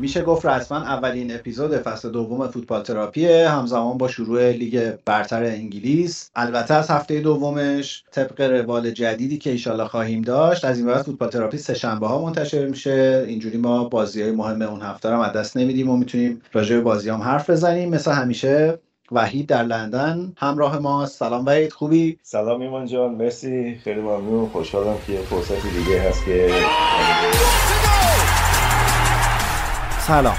میشه گفت رسما اولین اپیزود فصل دوم فوتبال تراپی همزمان با شروع لیگ برتر انگلیس. البته از هفته دومش طبق روال جدیدی که ایشالا خواهیم داشت از این بعد فوتبال تراپی سه شنبه ها منتشر میشه. اینجوری ما بازی های مهم اون هفته رو از دست نمیدیم و می‌تونیم راجع به بازی هم حرف بزنیم. مثل همیشه وحید در لندن همراه ما سلام وحید خوبی؟ سلام ایمان جان مرسی. خیلی ممنون. خوشحالم که فرصتی دیگه هست که سلام.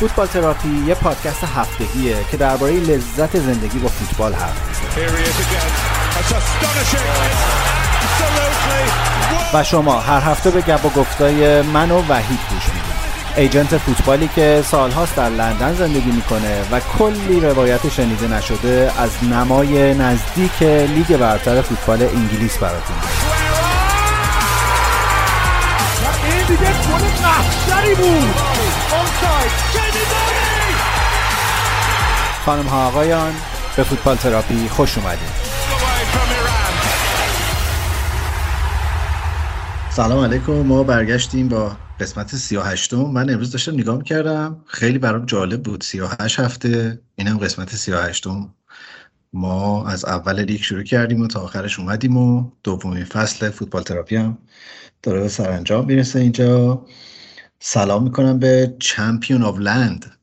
فوتبال تراپی یه پادکست هفتگیه که درباره لذت زندگی با فوتبال حرف و شما هر هفته به گپ و گفتای من و وحید گوش می‌دید. ایجنت فوتبالی که سالهاست در لندن زندگی می‌کنه و کلی روایت شنیده نشده از نمای نزدیک لیگ برتر فوتبال انگلیس براتون. این دیگه بود خانم ها آقایان به فوتبال تراپی خوش اومدید. سلام علیکم. ما برگشتیم با قسمت 38 من امروز داشتم نگاه کردم خیلی برام جالب بود. 38 هفته اینم قسمت 38 ما از اول لیگ شروع کردیم و تا آخرش اومدیم و دومین فصل فوتبال تراپی هم داره به سرانجام می‌رسه اینجا. سلام می‌کنم به champion of England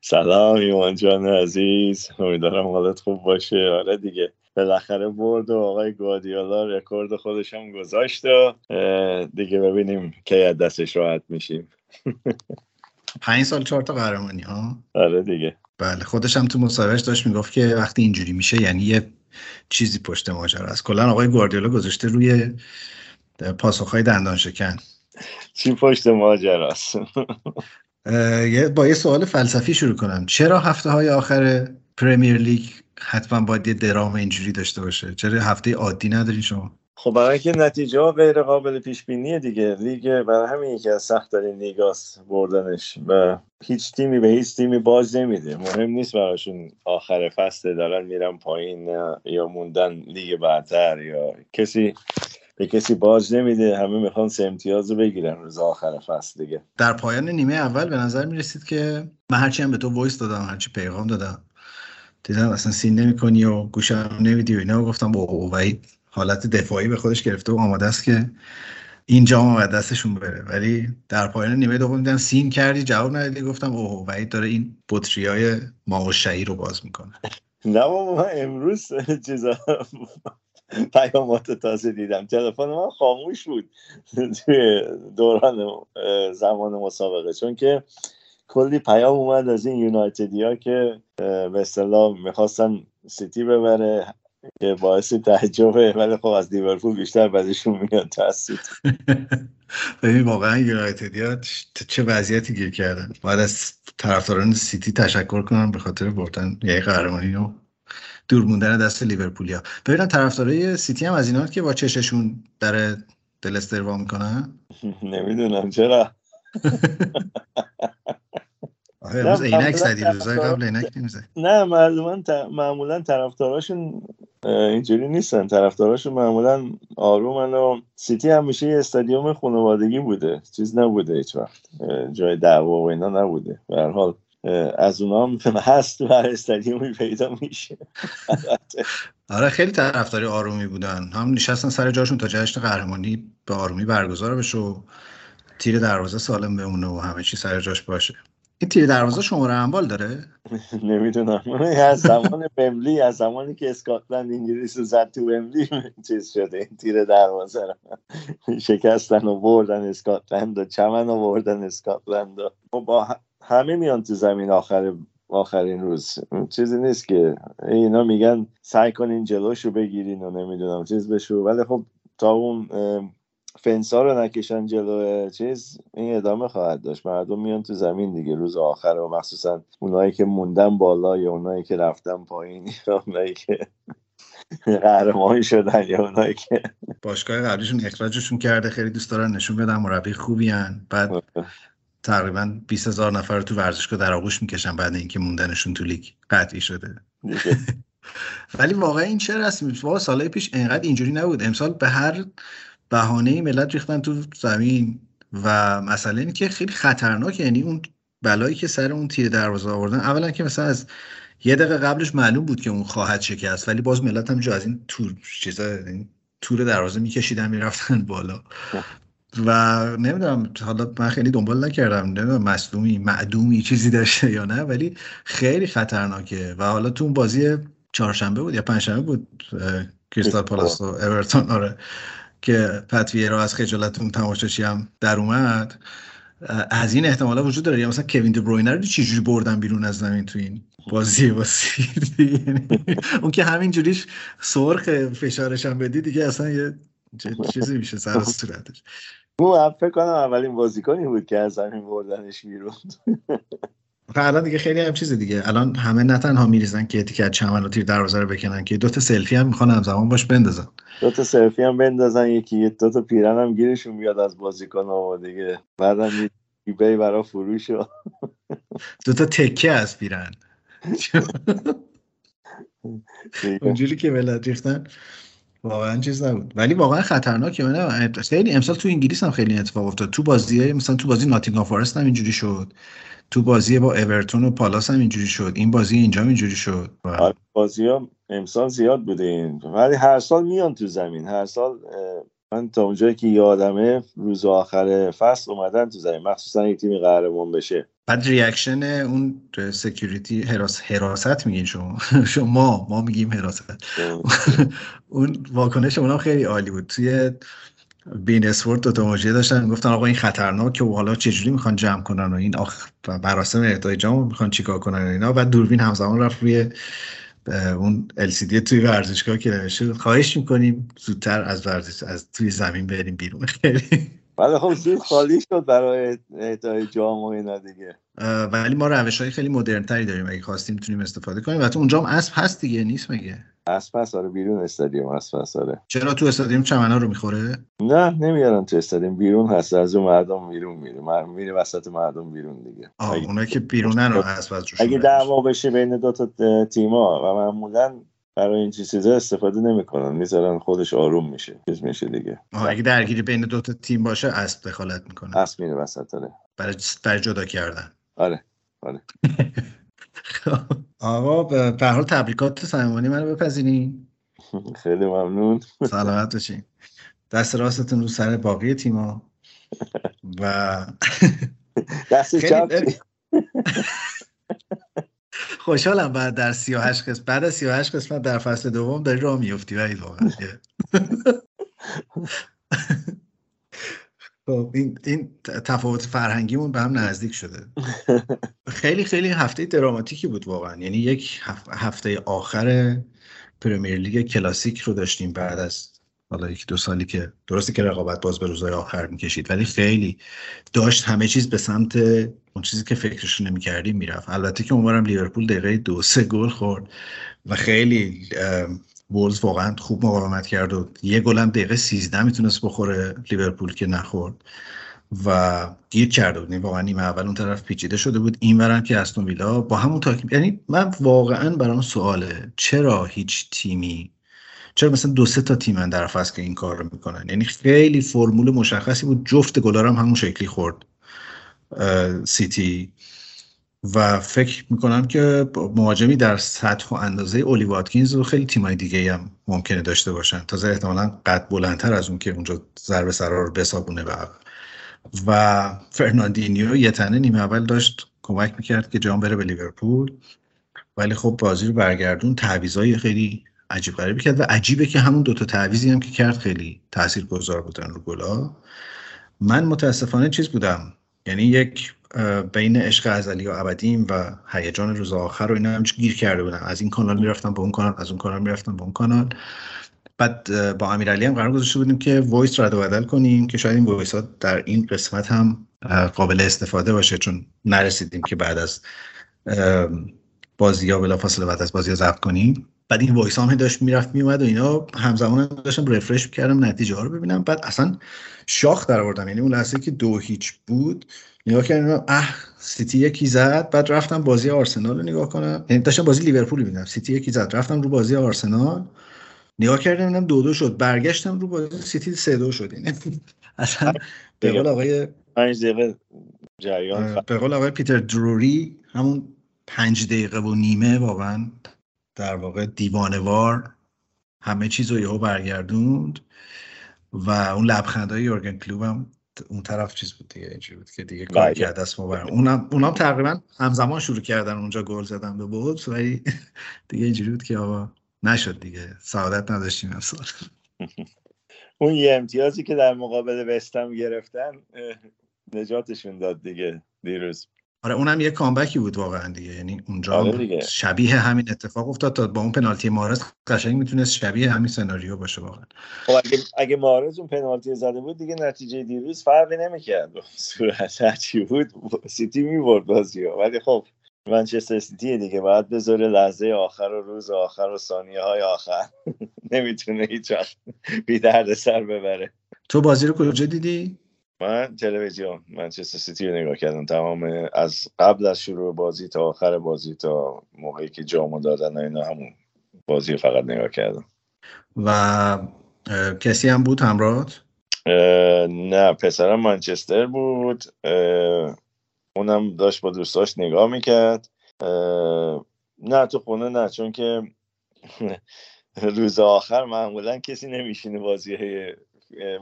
سلام ایمان جان عزیز. امیدوارم حالت خوب باشه. آره دیگه. بالاخره برد و آقای گواردیولا رکورد خودش هم گذاشت و دیگه ببینیم کی از دستش راحت میشیم. پنج سال چهار تا قهرمانی ها؟ آره دیگه. بله خودش هم تو مصاحبهش داشت می‌گفت که وقتی اینجوری میشه یعنی یه چیزی پشت ماجرا است کلا آقای گواردیولا گذاشته روی پاسخهای دندان شکن چی پشت ماجراست؟ با یه سوال فلسفی شروع کنم. چرا هفته های آخر پرمیر لیگ حتما باید یه درام اینجوری داشته باشه؟ چرا هفته عادی نداری شما؟ خب برای اینکه نتیجه ها غیر قابل پیش بینیه دیگه. لیگ برای همین که از سخت دارین لیگاست بردنش و هیچ تیمی به هیچ تیمی باز نمیده. مهم نیست براشون آخر فصل دارن میرن پایین یا موندن لیگ برتر یا کسی به کسی باج نمیده همه می‌خوان سه امتیاز رو بگیرن روز آخر فصل دیگه. در پایان نیمه اول به نظر می‌رسید که من هرچی هم به تو voice دادم هرچی پیغام دادم دیدم اصلا seen نمی کنی و گوشم نمیدی و اینا گفتم با وحید حالت دفاعی به خودش گرفته و آماده است که این جام و دستشون بره. ولی در پایان نیمه دوم دیدم seen کردی جواب ندادی گفتم اوه وحید داره این بطری های ما و رو باز می‌کنه. نه بابا امروز چیزا پیامات تازه دیدم. تلفن من خاموش بود توی دوران زمان مسابقه. چون که کلی پیام اومد از این یونایتدی ها که به اصطلاح می‌خواستن سیتی ببره که باعث تعجبه. ولی خب از لیورپول بیشتر بعدشون میاد تاسید ببین واقعا یونایتدی ها چه وضعیتی گیر کردن. باید از طرفداران سیتی تشکر کنم به خاطر بردن یه قهرمانی رو. دور موندن دست لیورپولیا. ببینم طرفدارای سیتی هم از اینا که با چششون در دلستر وا می‌کنن؟ نمی‌دونم چرا؟ امروز عینک زدی روزای قبل عینک نمی‌زد نه معلوما معمولا طرفداراشون اینجوری نیستن. طرفداراشون معمولا آرومن و سیتی همیشه یه استادیوم خانوادگی بوده. چیز نبوده هیچ وقت. جای دعوا و اینا نبوده. به هر حال از اونا هم هست و هر استادیومی پیدا میشه. آره خیلی طرفداری آرومی بودن. هم نشستن سر جاشون تا جشن قهرمانی به آرومی برگزار بشه و تیر دروازه سالم بمونه و همه چی سر جاش باشه. این تیر دروازه شماره انبال داره؟ نمی‌دونم. از زمان بملی از زمانی که اسکاتلند انگلیس رو زد تو بملی چیز شده. این تیر دروازه رو شکستن و بردن اسکاتلند و چمن و بردن اسکاتلند و با همه میان تو زمین آخر آخرین روز. چیزی نیست که اینا میگن سعی کنین جلوشو بگیرین و نمی‌دونم چیز بشو. ولی خب تا اون فنسا رو نکشن جلو چیز این ادامه خواهد داشت. مردم میان تو زمین دیگه روز آخر و مخصوصا اونایی که موندن بالا یا اونایی که رفتن پایین یا اونایی که قهرمان شدن یا اونایی که باشگاه قبلیشون اخراجشون کرده. خیلی دوست دارن نشون بدن. مربی خوبی هن. بعد تقریبا 20 هزار نفر رو تو ورزشگاه در آغوش می‌کشن بعد اینکه موندنشون تو لیگ قطعی شده. ولی واقعا این چه رسمی واقعا سالهای پیش انقدر اینجوری نبود. امسال به هر بهانه ملت ریختن تو زمین و مسئله اینه که خیلی خطرناکه یعنی اون بلایی که سر اون تیر دروازه آوردن. اولا که مثلا از یه دقیقه قبلش معلوم بود که اون خواهد شکست ولی باز ملت هم از این تور چیزا تور دروازه میکشیدن می‌رفتن بالا. و نمی‌دونم حالا من خیلی دنبال نکردم نمی‌دونم مصدومی معدومی چیزی داشته یا نه ولی خیلی خطرناکه. و حالا تو اون بازی چهارشنبه بود یا پنجشنبه بود کریستال پالاس و اورتون آره که پتویه را از خجالت اون تماشاشی هم در اومد. از این احتمالا وجود داره. یا مثلا کوین بروینر رو چجوری بردن بیرون از زمین تو این بازی با اون که همینجوریش سرخ فشارش هم بدی دیگه اصلا یه چیزی میشه سر صورتش. اون فکر کنم اولین بازیکنی بود که از زمین بردنش بیرون. الان دیگه خیلی هم چیز دیگه. الان همه نه تنها میریزن که تیکت چمن و تیر دروازه رو بکنن که دو تا سلفی هم می‌خوان همزمان باش بندازن. دو تا سلفی هم بندازن یکی دو تا پیرن هم گیرشون بیاد از بازیکن و دیگه. بعدم ایبی برا فروش دو تا تکه از پیرن. اونجوری که ولد ریختن. واقعا چیز نبود. ولی واقعا خطرناکه من خیلی امسال تو انگلیس هم خیلی اتفاق افتاد. تو بازی مثلا تو بازی ناتینگهام فارست هم اینجوری شد. تو بازی با اورتون و پالاس هم اینجوری شد. این بازی اینجا اینجوری شد. آره، بازی ها امسال زیاد بوده این. ولی هر سال میان تو زمین. هر سال من تا اونجایی که یادمه روز آخر فصل اومدن تو زمین. مخصوصا یک تیمی قهرمان بشه. بعد reaction اون security حراس حراست میگین شما. شما ما میگیم حراست. اون واکنش اونم خیلی عالی بود. توی بین دوتا موجه داشتن. گفتن آقا این خطرناکه و حالا چجوری می‌خوان جمع کنن و این آخ مراسم اهدای جام می‌خوان چیکار کنن اینا. بعد دوربین همزمان رفت روی اون LCD توی ورزشگاه که نوشته خواهش می‌کنیم زودتر از ورزش از توی زمین بریم بیرون. خیلی ولی خب زود خالی شد برای اهدای جام و اینا دیگه. ولی ما روش های خیلی مدرن تری داریم. اگه خواستیم می‌تونیم استفاده کنیم. و تو اونجا هم اسب هست دیگه. نیست مگه؟ اسب هست. آره بیرون استادیوم اسب هست آره. چرا تو استادیوم چمنا رو می‌خوره؟ نه نمیارن تو استادیوم. بیرون هست. از اون مردم بیرون میره. میره وسط مردم بیرون دیگه. آه اونایی که بیرونن رو اسب از اگه دعوا بشه بین دو تا تیم‌ها و معمولا برای این چیزا استفاده نمی‌کنن. می‌ذارن خودش آروم میشه. چیز میشه دیگه. اگه درگیری بین دو تا تیم باشه اسب دخالت می‌کنه. اسب میره وسط داره برای برای جدا کردن. آره آره. آقا به حال تبریکات صمیمانه منو بپذیرین خیلی ممنون. سلامت باشین. دست راستتون رو سر باقی تیما. و دست چپ. خوشحالم بعد در 38 قسمت بعد از 38 قسمت در فصل دوم داری راه میفتی ولی واقعا خب این این تفاوت فرهنگیمون به هم نزدیک شده. خیلی خیلی هفته دراماتیکی بود واقعا. یعنی یک هفته آخر پرمیر لیگ کلاسیک رو داشتیم بعد از حالا یک دو سالی که درسته که رقابت باز به روزهای آخر می‌کشید ولی خیلی داشت همه چیز به سمت اون چیزی که فکرش نمی‌کردیم می‌رفت. البته که اونورم لیورپول دقیقه دو سه گل خورد و خیلی وولز واقعا خوب مقاومت کرد و یه گلم دقیقه 13 می‌تونست بخوره لیورپول که نخورد و گیر کرده بود واقعا نیمه اول اون طرف پیچیده شده بود. این ورم که استون ویلا با همون تاکیم یعنی من واقعا برام سواله چرا هیچ تیمی چرا مثلا دو سه تا تیم در فصل که این کار رو می‌کنن؟ یعنی خیلی فرمول مشخصی بود. جفت گلارم همون شکلی خورد. سیتی و فکر می‌کنم که مهاجمی در سطح و اندازه اولی واتکینز و خیلی تیمای دیگه هم ممکنه داشته باشن. تازه احتمالا قد بلندتر از اون که اونجا ضربه سرا رو بسابونه به و فرناندینیو یه تنه نیمه اول داشت کمک می‌کرد که جام بره به لیورپول. ولی خب بازی رو برگردون تعویضای خیلی عجیب غریبی کرد و عجیبه که همون دوتا تعویضی هم که کرد خیلی تاثیرگذار بودن رو گلا من متاسفانه چیز بودم؟ یعنی یک بین عشق ازلی و ابدیم و هیجان روز آخر رو اینا هم گیر کرده بودم از این کانال می‌رفتم به اون کانال از اون کانال می‌رفتم به اون کانال. بعد با امیرعلی هم قرار گذاشته بودیم که voice رد و بدل کنیم که شاید این voice ها در این قسمت هم قابل استفاده باشه. چون نرسیدیم که بعد از بازی ها بلا فاصله بعد از بازی ضبط کنیم. بعد این voice هم داشت می‌رفت میومد و اینا همزمان داشتم refresh می‌کردم نتیجه ها رو ببینم. بعد اصلا شاخ در آوردم یعنی اون لحظه که دو هیچ بود نگاه کردم اه سیتی یکی زد. بعد رفتم بازی آرسنال رو نگاه کنم. یعنی داشتم بازی لیورپول می‌بینم. سیتی یکی زد. رفتم رو بازی آرسنال. نگاه کردم دیدم دو دو شد. برگشتم رو بازی سیتی سه دو شد. یعنی اصلا به قول آقای پنج دقیقه جریان به قول آقای پیتر دروری همون پنج دقیقه و نیمه واقعا در واقع دیوانه‌وار همه چیز رو یهو برگردوند و اون لبخندهای یورگن کلوب هم اون طرف چیز بود دیگه اینجوری بود که دیگه کار بله. کرد دست بر اونم اونم تقریبا همزمان شروع کردن اونجا گل زدن به بود ولی دیگه اینجوری بود که آقا نشد دیگه. سعادت نداشتیم امسال اون یه امتیازی که در مقابل وستم گرفتن نجاتشون داد دیگه دیروز. آره اونم یه کامبکی بود واقعا دیگه. یعنی اونجا آره شبیه همین اتفاق افتاد تا با اون پنالتی مارز قشنگ می‌تونست شبیه همین سناریو باشه واقعا. خب اگه اگه محرز اون پنالتی زده بود دیگه نتیجه دیروز فرقی نمی‌کرد. صورت هرچی بود سیتی می‌برد بازی ولی خب منچستر سیتی دیگه باید بذاره لحظه آخر و روز آخر و ثانیه های آخر. نمی‌تونه هیچ وقت بی درد سر ببره. تو بازی رو کجا دیدی؟ من تلویزیون منچستر سیتی رو نگاه کردم. تمام از قبل از شروع بازی تا آخر بازی تا موقعی که جامو دادن اینا همون بازی فقط نگاه کردم. و کسی هم بود همراهت نه پسرم منچستر بود. اونم داشت با دوستاش نگاه می‌کرد. نه تو خونه نه چون که روز آخر معمولا کسی نمیشینه بازی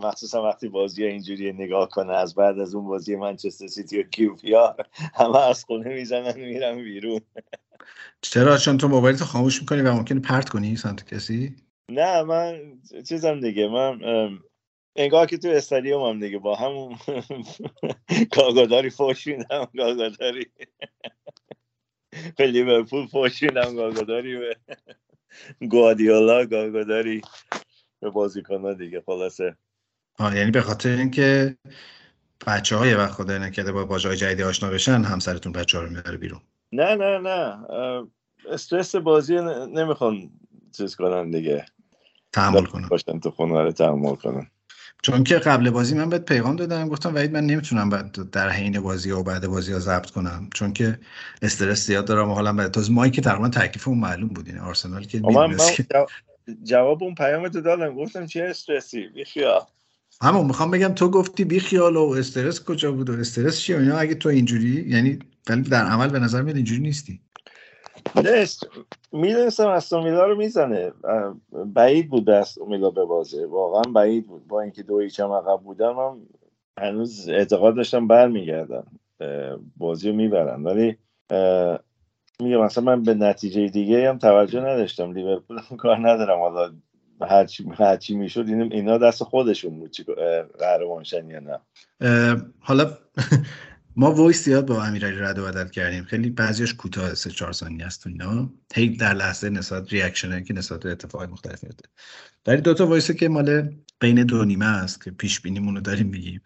مخصوصا وقتی بازی اینجوری نگاه کنه از بعد از اون بازی منچستر سیتی و کیوپیا همه از خونه می‌زنن میرن بیرون. چرا؟ چون تو موبایل خاموش می‌کنی و ممکنه پرت کنی سمت کسی؟ نه من چیزم دیگه من انگار که تو استادیوم هم دیگه با همون کاگاداری فوش میدم کاگاداری به لیورپول فوش میدم کاگاداری به گوادیولا کاگاداری به بازیکن دیگه خلاصه. آه یعنی به خاطر اینکه بچه های وقت خدای نکرده با باجای جدیدی آشنا بشن همسرتون بچه ها رو می‌بره بیرون. نه نه نه. استرس بازی نمی‌خوان چیز کنن دیگه. تحمل کنن. باشن تو خونه رو تحمل کنن. چون که قبل بازی من بهت پیغام دادم گفتم وید من نمی‌تونم بعد در حین بازی و بعد بازی ها ضبط کنم. چون که استرس زیاد دارم و حالا بعد تازه مایی که تقریبا اون معلوم بود این آرسنال که من, جواب اون پیام تو دادم گفتم چه استرسی؟ بیخیال همون می‌خوام بگم تو گفتی بیخیال و استرس کجا بود و استرس چیه اینا اگه تو اینجوری یعنی ولی در عمل به نظر میاد اینجوری نیستی. نیست می‌دونستم استومیلا رو می‌زنه. بعید بود استومیلا به بازه واقعا بعید بود. با اینکه دو هیچ هم عقب بودم هم هنوز اعتقاد داشتم برمیگردم بازی رو می‌برن. ولی میگم مثلا من به نتیجه دیگه هم توجه نداشتم. لیورپول کار ندارم. حالا هرچی هرچی می‌شد اینا دست خودشون بود. قهرمان یا نه. حالا ما voice زیاد با امیرعلی رد و بدل کردیم. خیلی بعضیش کوتاه سه چهار ثانیه است اینا. هی در لحظه نسبت reaction که نسبت اتفاق مختلف میفته ولی دو تا voice که مال بین دو نیمه است که پیش بینیمون رو داریم میگیم.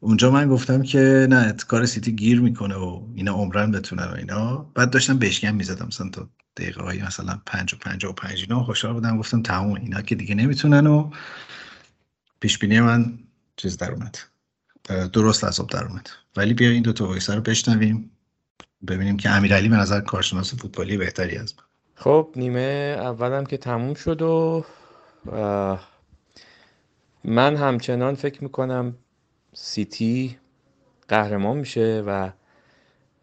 اونجا من گفتم که نه کار سیتی گیر می‌کنه و اینا عمرا بتونن و اینا. بعد داشتم بشکن می‌زدم مثلا تا دقیقه های مثلا پنج و پنج و پنج اینا خوشحال بودم. گفتم تموم اینا که دیگه نمی‌تونن و پیش بینی من چیز در اومد. درست حساب در اومد. ولی بیا این دو تا وایسه رو بشنویم ببینیم که امیرعلی به نظر کارشناس فوتبالی بهتری از من. خب نیمه اولم که تموم شد و من همچنان فکر می‌کنم سیتی قهرمان میشه و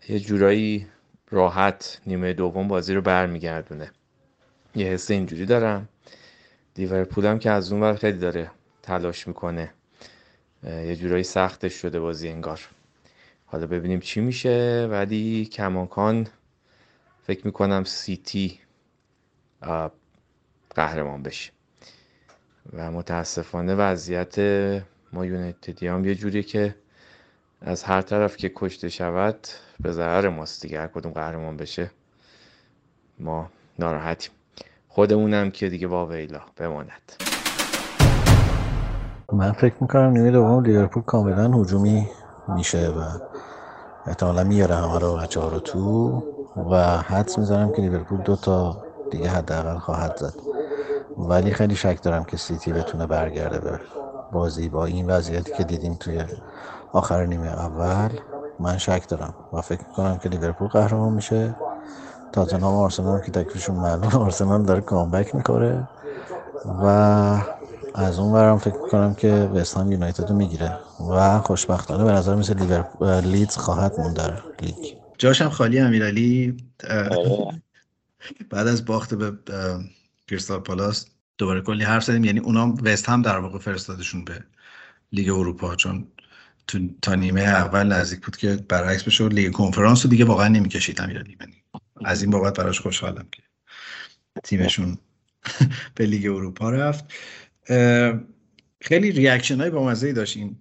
یه جورایی راحت نیمه دوم بازی رو برمیگردونه. یه حس اینجوری دارم. لیورپول هم که از اون ور خیلی داره تلاش می‌کنه. یه جورایی سختش شده بازی انگار. حالا ببینیم چی میشه. ولی کماکان فکر می‌کنم سیتی قهرمان بشه. و متاسفانه وضعیت ما یونایتدی هم یه جوری که از هر طرف که کشته شود به ضرر ماست دیگه هر کدوم قهرمان بشه ما ناراحتیم. خودمونم که دیگه واویلا بماند. من فکر می‌کنم نیمه دوم لیورپول کاملا هجومی میشه و احتمالا میاره همه رو بچه ها رو تو. و حدس می‌ذارم که لیورپول دو تا دیگه حداقل خواهد زد. ولی خیلی شک دارم که سیتی بتونه برگرده به بازی با این وضعیتی که دیدیم توی آخر نیمه اول من شک دارم و فکر می‌کنم که لیورپول قهرمان میشه. تاتنهام آرسنال که تکلیفشون معلوم آرسنال داره comeback می‌کنه و از اون ورم فکر می‌کنم که وست هم یونایتد رو می‌گیره و خوشبختانه به نظر مثل لیور لیدز خواهد موند در لیگ. جاشم خالی امیرعلی. بعد از باخت به کریستال پالاس. دوباره کلی حرف زدیم. یعنی اونام وست هم در واقع فرستادشون به لیگ اروپا چون تو تا نیمه اول نزدیک بود که برعکس بشه لیگ کنفرانس رو دیگه واقعا نمی‌کشید امیرعلی. یعنی از این بابت براش خوشحالم که تیمشون به لیگ اروپا رفت. خیلی reaction های با مزه داشت این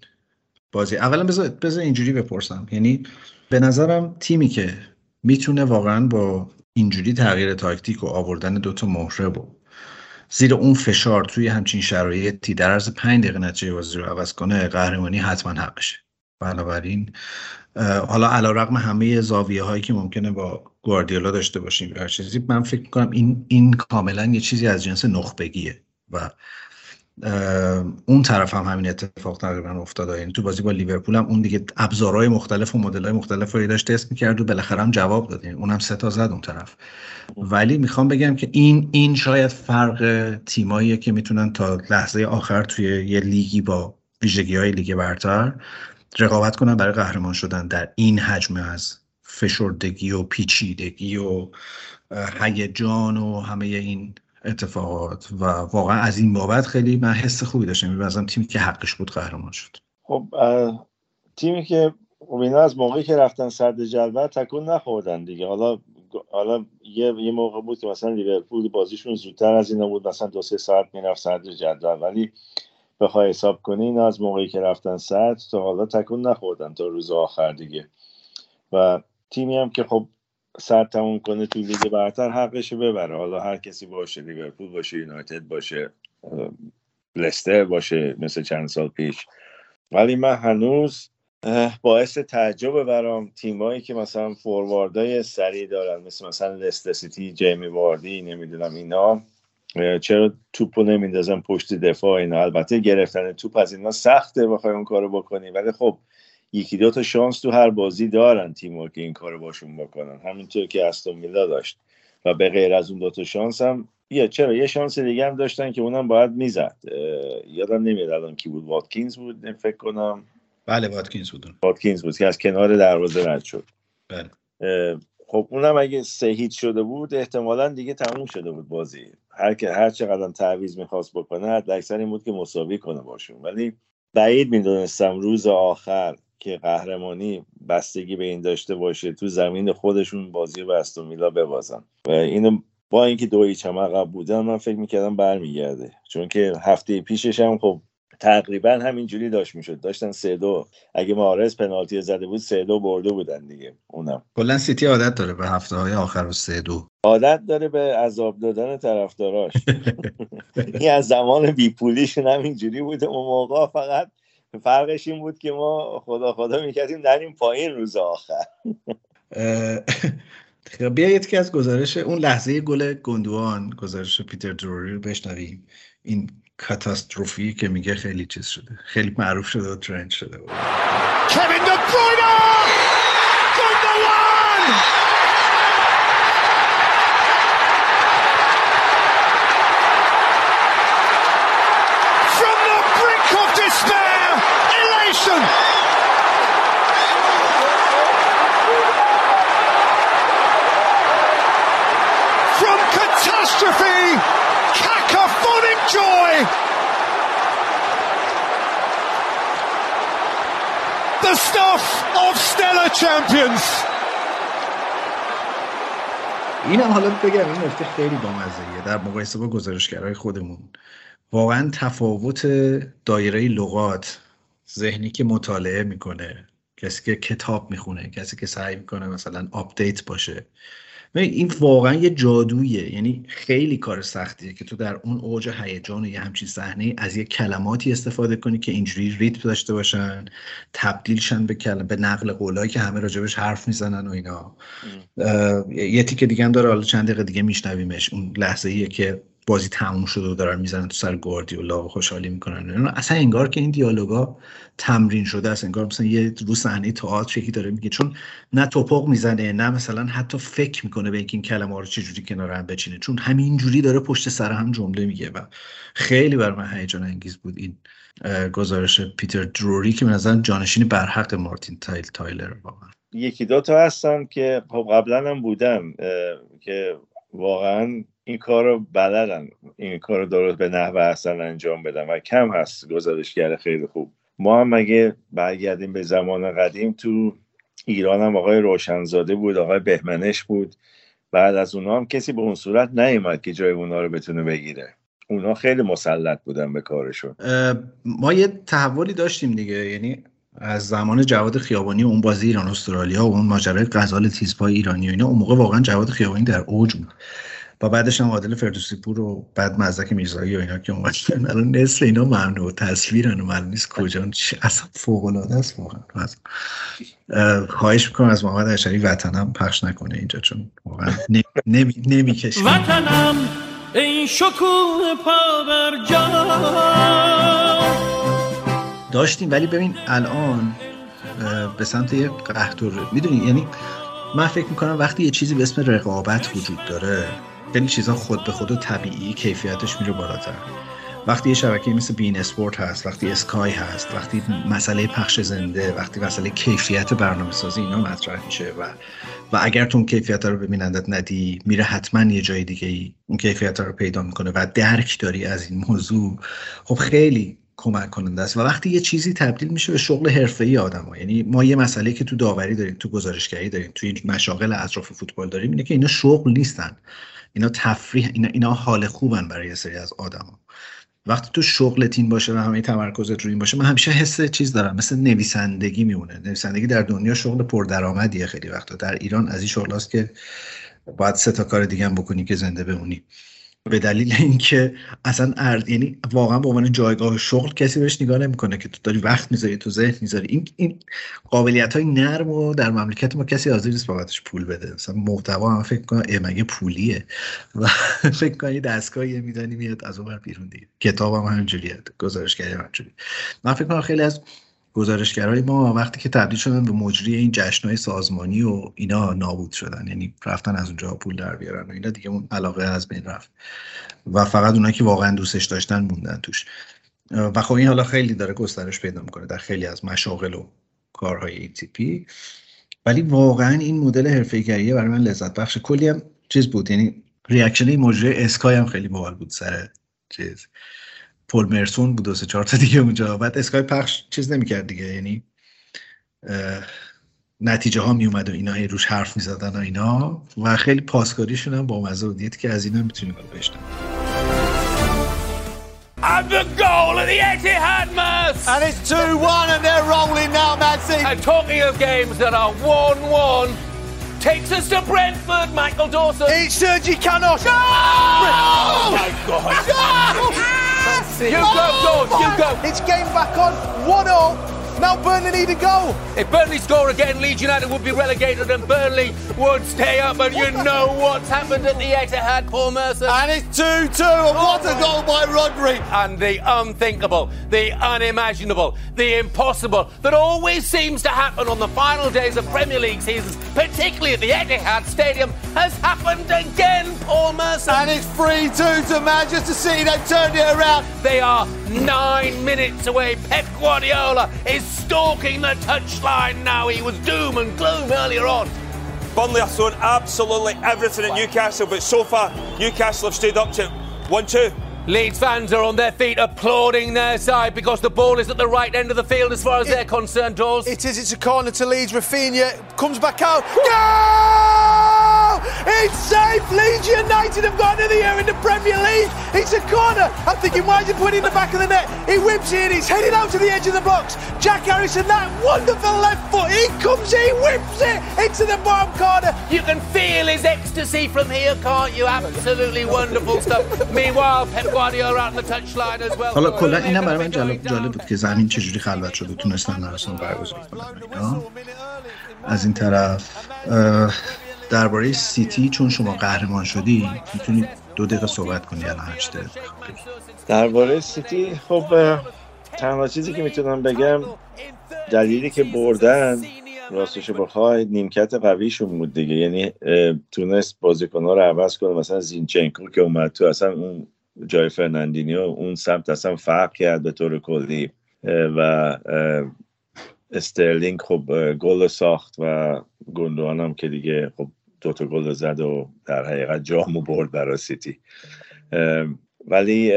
بازی. اولا بذار بذار اینجوری بپرسم. یعنی به نظرم تیمی که می‌تونه واقعا با اینجوری تغییر تاکتیک و آوردن دوتا مهره و زیر اون فشار توی همچین شرایطی در عرض پنج دقیقه نتیجه بازی رو عوض کنه قهرمانی حتما حقشه. بنابراین حالا علا رقم همه زاویه هایی که ممکنه با گواردیولا داشته باشیم هر چیزی من فکر کنم این این کاملا یه چیزی از جنس نخبگیه و اون طرف هم همین اتفاق تقریبا افتاد. یعنی تو بازی با لیورپول هم اون دیگه ابزارهای مختلف و مدل‌های مختلف رو داشت تست می‌کرد و بالاخره هم جواب داد. یعنی اونم سه تا زد اون طرف. ولی می‌خوام بگم که این این شاید فرق تیماییه که می‌تونن تا لحظه آخر توی یه لیگی با ویژگی های لیگ برتر رقابت کنن برای قهرمان شدن. در این حجم از فشردگی و پیچیدگی و هیجان و همه این اتفاقات و واقعا از این بابت خیلی من حس خوبی داشتم. میبازم تیمی که حقش بود قهرمان شد. خب تیمی که اینا از موقعی که رفتن سرد جدول تکون نخوردن دیگه. حالا حالا یه, یه موقع بود که مثلا لیورپول بازیشون زودتر از اینا بود مثلا دو سه ساعت می‌رفت سرد جدول. ولی بخوای حساب کنی اینا از موقعی که رفتن سرد تا حالا تکون نخوردن تا روز آخر دیگه. و تیمی هم که خب سر تموم کنه توی لیگ برتر حقش ببره. حالا هر کسی باشه لیورپول باشه یونایتد باشه لستر باشه مثل چند سال پیش. ولی من هنوز باعث تعجب برام تیمایی که مثلا فورواردای سریع دارن مثل مثلا لستر سیتی جیمی واردی نمی‌دونم اینا چرا توپو نمیندازن پشت دفاع اینا؟ البته گرفتن توپ از اینا سخته بخوای اون کارو بکنی. ولی خب یکی دو تا شانس تو هر بازی دارن تیم‌ها که این کارو باشون بکنن. همینطور که استون میلا داشت. و به غیر از اون دو تا شانس هم یا چرا یه شانس دیگه هم داشتن که اونم باید می‌زد. یادم نمیاد الان کی بود. واتکینز بود فکر کنم. بله واتکینز بود. واتکینز بود که از کنار دروازه رد شد. بله. خب اونم اگه سه شده بود احتمالا دیگه تموم شده بود بازی. هر که هر چقدر تعویض می‌خواست بکنه حد اکثر این بود که مساوی کنه باشون. ولی بعید می‌دونستم روز آخر که قهرمانی بستگی به این داشته باشه تو زمین خودشون بازی رو به میلا ببازن. و اینو با اینکه دو هیچ هم عقب بودن من فکر می‌کردم برمیگرده. چون که هفته پیشش هم خب تقریبا همینجوری داشت می‌شد. داشتن سه دو. اگه مارز پنالتی زده بود سه دو برده بودن دیگه اونم. کلا سیتی عادت داره به هفته های آخر و سه دو. عادت داره به عذاب دادن طرفداراش. این از زمان بیپولیشون همینجوری بوده. اون موقع فقط فرقش این بود که ما خدا خدا می‌کردیم نریم پایین روز آخر. بیا یکی از گزارش اون لحظه گل گندوان گزارش پیتر دروری رو بشنویم این کاتاستروفی که میگه خیلی چیز شده. خیلی معروف شده و ترند شده. Champions اینم حالا بگم این نکته خیلی بامزه‌ایه. در مقایسه با گزارشگرای خودمون واقعا تفاوت دایره لغات ذهنی که مطالعه می‌کنه کسی که کتاب می‌خونه کسی که سعی می‌کنه مثلا update باشه این واقعا یه جادویه. یعنی خیلی کار سختیه که تو در اون اوج هیجان و یه همچین صحنه از یه کلماتی استفاده کنی که اینجوری ریتم داشته باشن تبدیلشن به کلم به نقل قولایی که همه راجبش حرف می‌زنن و اینا. یه تیکه دیگه هم داره حالا چند دقیقه دیگه میشنویمش. اون لحظه ایه که بازی تموم شده و دارن می‌زنن تو سر گواردیولا و خوشحالی می‌کنن. اصلا انگار که این دیالوگا تمرین شده است. انگار مثلا یه رو صحنه تئاتر یکی داره میگه چون نه توپق می‌زنه نه مثلا حتی فکر می‌کنه به اینکه این کلمه رو چجوری کنار هم بچینه. چون همین جوری داره پشت سر هم جمله میگه و خیلی برا من هیجان انگیز بود این گزارش پیتر دروری که به جانشین برحق مارتین تایل تایلر واقعا. یکی دو تا هستن که خب قبلا هم بودن که واقعا این کار رو بلدن این کار رو درست به نحو احسن انجام بدن و کم هست گزارشگر خیلی خوب. ما هم اگه برگردیم به زمان قدیم تو ایران هم آقای روشنزاده بود آقای بهمنش بود. بعد از اونها هم کسی به اون صورت نیومد که جای اونها رو بتونه بگیره. اونا خیلی مسلط بودن به کارشون. ما یه تحولی داشتیم دیگه. یعنی از زمان جواد خیابانی اون بازی ایران استرالیا و اون ماجرای غزال تیزپای ایرانی و اینا اون موقع واقعا جواد خیابانی در اوج بود. و بعدش هم عادل فردوسی پور و بعد مزدک میرزایی و اینا که اومدن. الان نصف اینا ممنوع تصویرن و معلوم نیست کجا. اصلا فوق العاده است واقعا. خواهش می‌کنم از محمد اشری وطنم پخش نکنه اینجا چون واقعا نمی‌کشه وطنم این شکوه پا بر داشتیم ولی ببین الان به سمت یه قهطور می‌دونی یعنی من فکر می‌کنم وقتی یه چیزی به اسم رقابت وجود داره خیلی چیزا خود به خود و طبیعی کیفیتش میره بالاتر. وقتی یه شبکه مثل بین اسپورت هست وقتی اسکای هست وقتی مسئله پخش زنده وقتی مسئله کیفیت برنامه سازی اینا مطرح میشه و و اگر تو اون کیفیت رو به بینندت ندی میره حتما یه جای دیگه ای اون کیفیت رو پیدا می‌کنه و درک داری از این موضوع. خب خیلی کمک کننده است. و وقتی یه چیزی تبدیل میشه به شغل حرفه‌ای آدم یعنی ما یه مسئله که تو داوری داریم تو گزارشگری داریم تو این مشاغل اطراف فوتبال داریم اینه که اینا شغل نیستن. اینا تفریح اینا, اینا حال خوبن برای یه سری از آدما. وقتی تو شغلت این باشه و همه تمرکزت رو این باشه من همیشه حس چیز دارم مثل نویسندگی میمونه. نویسندگی در دنیا شغل پردرآمدیه خیلی وقتا. در ایران از این شغلاست که باید سه تا کار دیگه هم بکنی که زنده بمونی. به دلیل اینکه اصلا ارد یعنی واقعا به عنوان جایگاه شغل کسی بهش نگاه نمی‌کنه که تو داری وقت می‌ذاری تو ذهن می‌ذاری. این این قابلیت های نرم و در مملکت ما کسی حاضر نیست بابتش پول بده. مثلا محتوا هم فکر کنم مگه پولیه؟ و فکر کنم یه دستگاهی میدانی میاد از اون بیرون دیگه. کتاب هم همینجوریه گزارشگری همینجوری من فکر کنم خیلی از گزارشگرای ما وقتی که تبدیل شدن به مجری این جشنهای سازمانی و اینا نابود شدن یعنی رفتن از اونجا پول در بیارن و اینا دیگه اون علاقه از بین رفت. و فقط اونایی که واقعا دوستش داشتن موندن توش. و خب این حالا خیلی داره گسترش پیدا می‌کنه در خیلی از مشاغل و کارهای ATP ولی واقعا این مدل حرفه‌ایگریه برای من لذت بخش کلی هم چیز بود یعنی ریاکشن مجری اسکای هم خیلی باحال بود سر چیز. پول مرسون بود و سه چهار تا دیگه اونجا بعد اسکای پخش چیز نمی‌کرد دیگه یعنی نتیجه ها می اومد و اینا روش حرف می‌زدن و اینا و خیلی پاسکاریشون هم با مزه بود که از اینا می‌تونیم بشنم And the goal at the Etihad, Merce! And it's 2-1 and they're rolling now, Madsy. And talking of games that are 1-1, takes us to Brentford, Michael Dawson. It's Sergi Canos. No! Oh my God. No! You go, George, you go. It's game back on, 1-0. Now Burnley need a goal. If Burnley score again, Leeds United would be relegated and Burnley would stay up. And you know what's happened at the Etihad, Paul Mercer. And it's 2-2. And oh what a goal by Rodri. And the unthinkable, the unimaginable, the impossible that always seems to happen on the final days of Premier League seasons, particularly at the Etihad Stadium, has happened again, Paul Mercer. And it's 3-2 to Manchester City. They've turned it around. They are nine minutes away. Pep Guardiola is stalking the touchline now. He was doom and gloom earlier on. Burnley have thrown absolutely everything at Newcastle, but so far Newcastle have stayed up to 1 2. Leeds fans are on their feet applauding their side because the ball is at the right end of the field as far as it, they're concerned, Dawes. It is, it's a corner to Leeds. Rafinha comes back out. Go! It's safe. Leeds United have gone to the air in the Premier League. It's a corner. I'm thinking, why is he put it in the back of the net? He whips it in. He's heading out to the edge of the box. Jack Harrison, that wonderful left foot. He comes he whips it into the bottom corner. You can feel his ecstasy from here, can't you? Absolutely wonderful stuff. Meanwhile, Pep Guardiola out on the touchline as well. حالا کلا این هم برای من جالب, جالب بود که زمین چجوری خلوت شده تونستن مراسم برگزار کنن. از این طرف درباره سیتی چون شما قهرمان شدی می‌تونید دو دقیقه صحبت کنی الان هرچی درباره سیتی خب تنها چیزی که می‌تونم بگم دلیلی که بردن راستش بخوای نیمکت قویشون بود دیگه. یعنی تونست بازیکنها رو عوض کنه. مثلا زینچنکو که اومد تو اصلا اون جای فرناندینیو اون سمت اصلا فرق کرد به طور کلی و استرلینگ خب گل ساخت و گوندوان هم که دیگه خب دوتا گل زد و در حقیقت جامو برد برای سیتی. ولی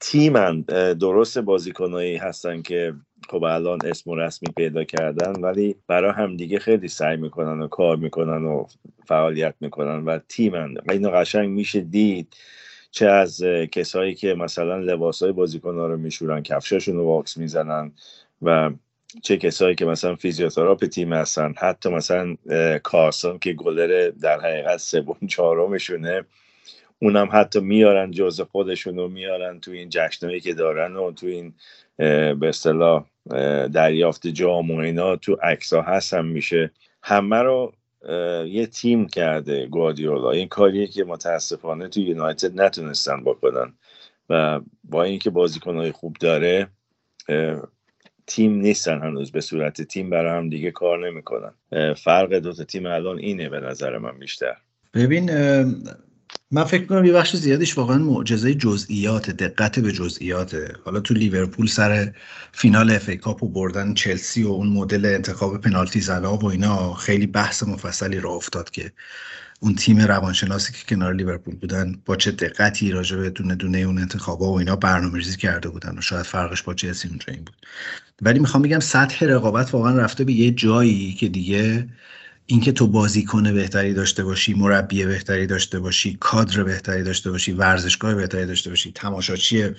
تیمن درست بازیکنایی هستن که خب الان اسم و رسمی پیدا کردن ولی برای همدیگه خیلی سعی می‌کنن و کار می‌کنن و فعالیت می‌کنن و تیمن اینو قشنگ میشه دید چه از کسایی که مثلا لباس های بازیکن ها رو میشورن کفشاشون رو واکس می‌زنن و چه کسایی که مثلا فیزیوتراپ تیم هستن حتی مثلا کارسون که گلر در حقیقت سوم چهارمشونه اونم حتی میارن جز خودشون رو میارن تو این جشنهایی که دارن و تو این به اصطلاح دریافت جام و اینا تو عکس هست میشه همه رو یه تیم کرده گواردیولا. این کاریه که متاسفانه تو یونایتد نتونستن بکنن. و با اینکه بازیکنهای خوب داره تیم نیستن هنوز به صورت تیم برای هم دیگه کار نمی‌کنن. فرق دو تا تیم الان اینه به نظر من بیشتر. ببین من فکر کنم یه بخش زیادش واقعا معجزه جزئیات دقت به جزئیاته. حالا تو لیورپول سر فینال اف ای کاپو بردن چلسی و اون مدل انتخاب پنالتی زنا و اینا خیلی بحث مفصلی را افتاد که اون تیم روانشناسی که کنار لیورپول بودن با چه دقتی راجع به دونه دونه اون انتخابا و اینا برنامه‌ریزی کرده بودن و شاید فرقش با چلسی اونجا این بود. ولی می‌خوام بگم سطح رقابت واقعا رفته به یه جایی که دیگه اینکه تو بازیکن بهتری داشته باشی مربی بهتری داشته باشی کادر بهتری داشته باشی ورزشگاه بهتری داشته باشی تماشاچی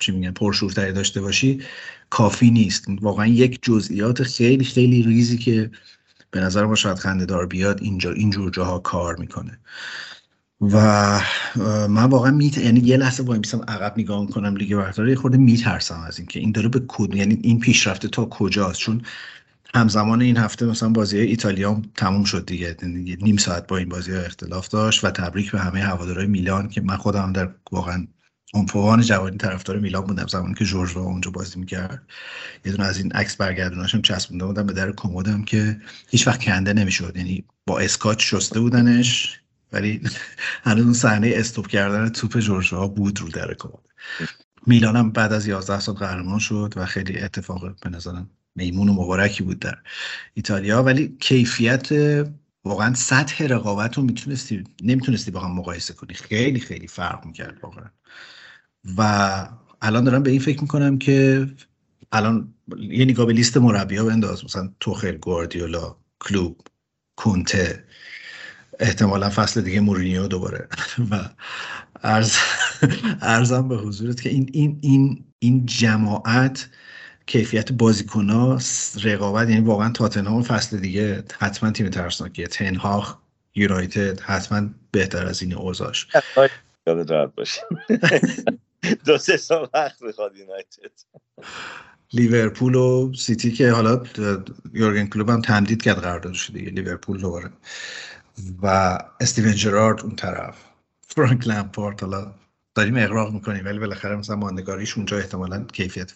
چی میگن پرشورتری داشته باشی کافی نیست. واقعا یک جزئیات خیلی خیلی ریزی که به نظر ما شاید خنده دار بیاد اینجا اینجور جاها کار می‌کنه. و من واقعا میت یعنی یه لحظه وای میسم عقب نگاه کنم لیگ برتر یه خورده میترسم از اینکه این داره به کد یعنی این پیشرفته تا کجاست؟ چون همزمان این هفته مثلا بازی ایتالیا تموم شد دیگه. نیم ساعت با این بازی ها اختلاف داشت و تبریک به همه هوادارهای میلان که من خودم در واقعا عنفوان جوانی طرفدار میلان بودم زمانی که جورج اونجا بازی می‌کرد. یه دونه از این عکس برگردوناشم چسبونده بودم به در کمدم که هیچ وقت کنده نمی‌شد. یعنی با اسکاچ شسته بودنش ولی هنوز اون صحنه استوب کردن توپ جورج بود رو در کمد. میلانم بعد از 11 سال قهرمان شد و خیلی اتفاق به نظرم میمون و مبارکی بود در ایتالیا. ولی کیفیت واقعا سطح رقابت رو می‌تونستی نمی‌تونستی با هم مقایسه کنی. خیلی خیلی فرق می‌کرد واقعا. و الان دارم به این فکر می‌کنم که الان یه نگاه به لیست مربی ها بنداز. مثلا توخل گواردیولا کلوب کونته. احتمالا فصل دیگه مورینیو دوباره. و ارز ارزم به حضورت که این این این این جماعت کیفیت بازیکن رقابت یعنی واقعا تاتنهام فصل دیگه حتما تیم ترسناکیه. تنهاخ یونایتد حتما بهتر از این اوضاعش. یاد باشیم. دو سه سال وقت می‌خواد یونایتد. لیورپول و سیتی که حالا یورگن کلوب هم تمدید کرد قراردادش دیگه لیورپول دوباره. و استیون جرارد اون طرف. فرانک لمپارت حالا داریم اقراق می‌کنیم ولی بالاخره مثلا ماندگاریش اونجا احتمالا کیفیت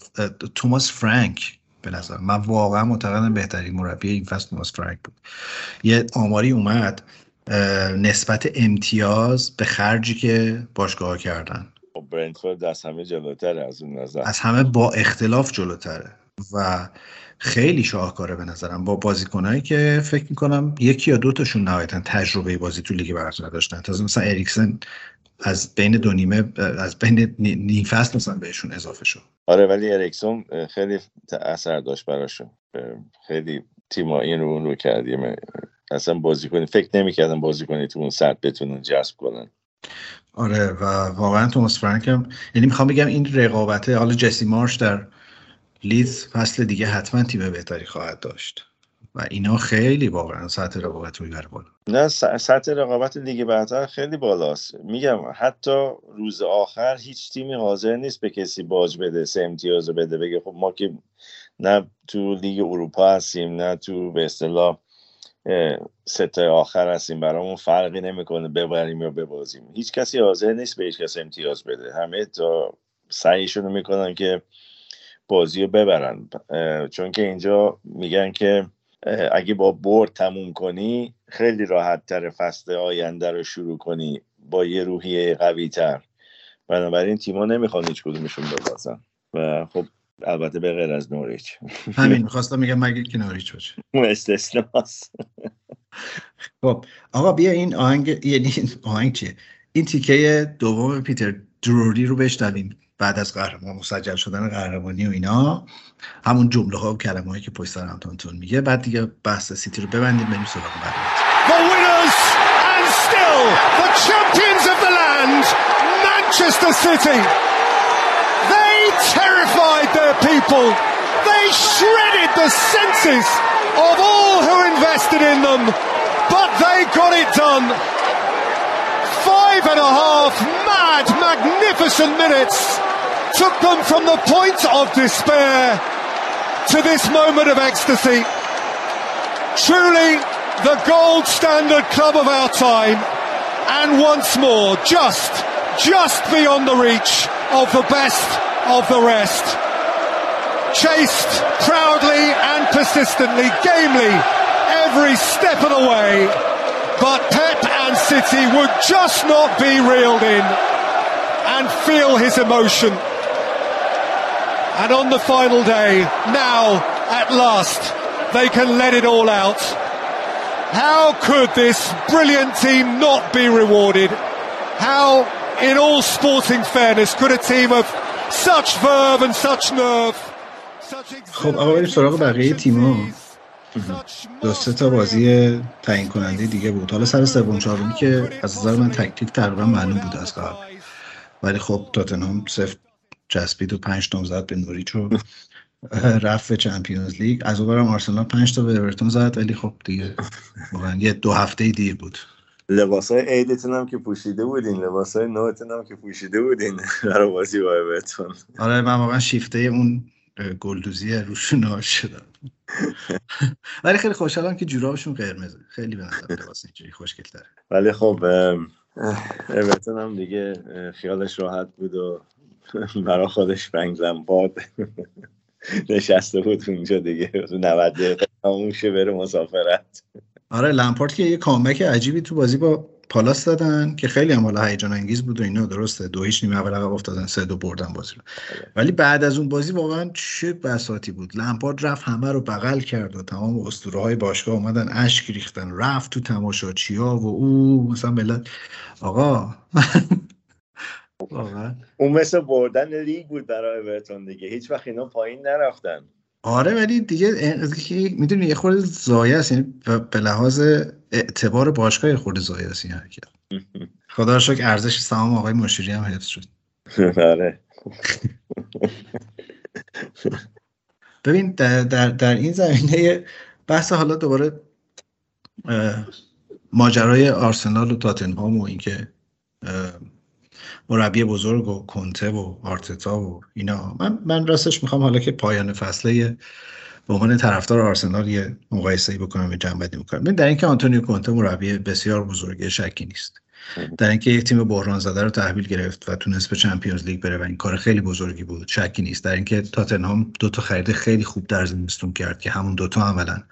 توماس فرانک به نظر من واقعا معتقدم بهترین مربی این فصل توماس فرانک بود. یه آماری اومد نسبت امتیاز به خرجی که باشگاه کردن. خب، برنتفورد از همه جلوتر از اون نظر. از همه با اختلاف جلوتره و خیلی شاهکاره به نظرم. با بازیکنایی که فکر می‌کنم یکی یا دو تاشون نهایتا تجربه بازی تو لیگ برتر داشتن. تازه مثلا اریکسن از بین دو نیمه از بین نیم فصل مثلا بهشون اضافه شد. آره ولی اریکسون خیلی اثر داشت براشون. خیلی تیما این رو اون رو کردیم. اصلا بازی کنی فکر نمی‌کردم بازی کنی تو اون سطح بتونن جذب کنن. آره و واقعا توماس فرانک هم یعنی می‌خوام بگم این رقابته حالا جسی مارش در لیز فصل دیگه حتما تیم بهتری خواهد داشت. و اینا خیلی واقعا سطح رقابت می‌بره بالا. نه سطح رقابت لیگ برتر خیلی بالاست. میگم حتی روز آخر هیچ تیمی حاضر نیست به کسی باج بده سه امتیاز رو بده. بگه خب ما که نه تو لیگ اروپا هستیم نه تو به اصطلاح سته آخر هستیم برامون فرقی نمی‌کنه ببریم یا ببازیم. هیچ کسی حاضر نیست به هیچ کس امتیاز بده. همه تا سعیشون رو می‌کنن که بازی رو ببرن چون که اینجا میگن که اگه با برد تموم کنی خیلی راحت تر فصل آینده رو شروع کنی با یه روحیه قوی تر بنابراین تیما نمی‌خوان هیچ کدومشون ببازن. و خب البته به غیر از نوریچ. همین می‌خواستم میگم مگه که نوریچ باشه. استثناست خب آقا بیا این آهنگ یعنی آهنگ چیه؟ این تیکه دوم پیتر دروری رو بشنویم. بعد از قهرمان مسجل شدن قهرمانی و اینا همون جمله ها و کلمه هایی که پشت سر همتون میگه بعد دیگه بحث سیتی رو ببندیم بریم سراغ بعد They shredded the senses of all who invested in them but they got it done Five and a half mad, magnificent minutes took them from the point of despair to this moment of ecstasy. Truly the gold standard club of our time, and once more, just, just beyond the reach of the best of the rest. Chased proudly and persistently, gamely, every step of the way, but Pep and City would just not be reeled in and feel his emotion. And on the final day, now, at last, they can let it all out. How could this brilliant team not be rewarded? How, in all sporting fairness, could a team of such verve and such nerve, such خب آقا بریم سراغ بقیه تیما دو سه تا بازی تعیین کننده دیگه بود حالا سر سوم چهارمی که از نظر من تکلیف تقریبا معلوم بود از قبل ولی خب تاتنهام صفر چسبید و پنج تا زد به نوریچ و رفت به چمپیونز لیگ. از اونورم آرسنال پنج تا به اورتون زد ولی خب دیگه واقعا یه دو هفته دیر بود. لباسای عیدتون هم که پوشیده بودین. لباسای نوتون هم که پوشیده بودین. برای بازی با اورتون. آره من واقعا شیفته اون گلدوزی روش ناش شدم. ولی خیلی خوشحالم که جورابشون قرمزه. خیلی به نظر لباس اینجوری خوشگل تره ولی خب اورتون هم دیگه خیالش راحت بود و برای خودش فرانک لمپارد نشسته بود اونجا دیگه. 90 دقیقه تموم شه بره مسافرت. آره لمپارد که یه کامبک عجیبی تو بازی با پالاس دادن که خیلی هم حالا هیجان انگیز بود و اینا درسته. دو هیچ نیمه اول عقب افتادن سه دو بردن بازی رو. ولی بعد از اون بازی واقعا چه بساتی بود. لمپارد رفت همه رو بغل کرد و تمام اسطوره های باشگاه اومدن اشک ریختن رفت تو تماشاچیا و او مثلا ملت آقا واقعا. اون مثل بردن لیگ بود برای اورتون دیگه. هیچ وقت اینا پایین نرفتن. آره ولی دیگه می‌دونی یه خورده زایه است. یعنی به لحاظ اعتبار باشگاه یه خورده زایه است این حرکت. خدا رو شکر ارزش سهام آقای مشیری هم حفظ شد. آره. ببین در, در, در این زمینه بحث حالا دوباره ماجرای آرسنال و تاتنهام و اینکه مربی بزرگ و کنته و آرتتا و اینا. من من راستش می‌خوام حالا که پایان فصله به عنوان طرفدار آرسنال یه مقایسه‌ای بکنم یه جنبندی می‌کنم در اینکه آنتونیو کنته مربی بسیار بزرگی شکی نیست. در اینکه یک تیم بحران زده رو تحویل گرفت و تونست به چمپیونز لیگ بره و این کار خیلی بزرگی بود شکی نیست. در اینکه تاتنهام دو تا خرید خیلی خوب در زمستون کرد که همون دوتا عملا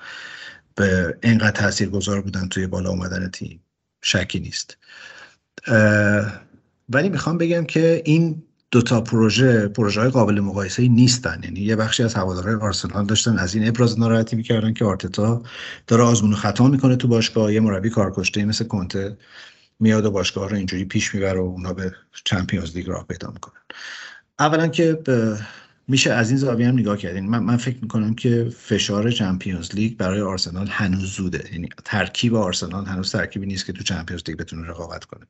به اینقدر تاثیرگذار بودن توی بالا اومدن تیم. شکی نیست. ولی می‌خوام بگم که این دوتا پروژه پروژه های قابل مقایسه نیستن. یعنی یه بخشی از هوادارهای آرسنال داشتن از این ابراز ناراحتی می‌کردن که آرتتا داره آزمون خطا می‌کنه تو باشگاه. یه مربی کارکشته مثل کنته میاد و باشگاه رو اینجوری پیش می‌بره و اونا به چمپیونز لیگ راه پیدا می‌کنن. اولا که میشه از این زاویه هم نگاه کردین من, من فکر می‌کنم که فشار Champions League برای آرسنال هنوز زوده. یعنی ترکیب آرسنال هنوز ترکیبی نیست که تو Champions League بتونه رقابت کنه.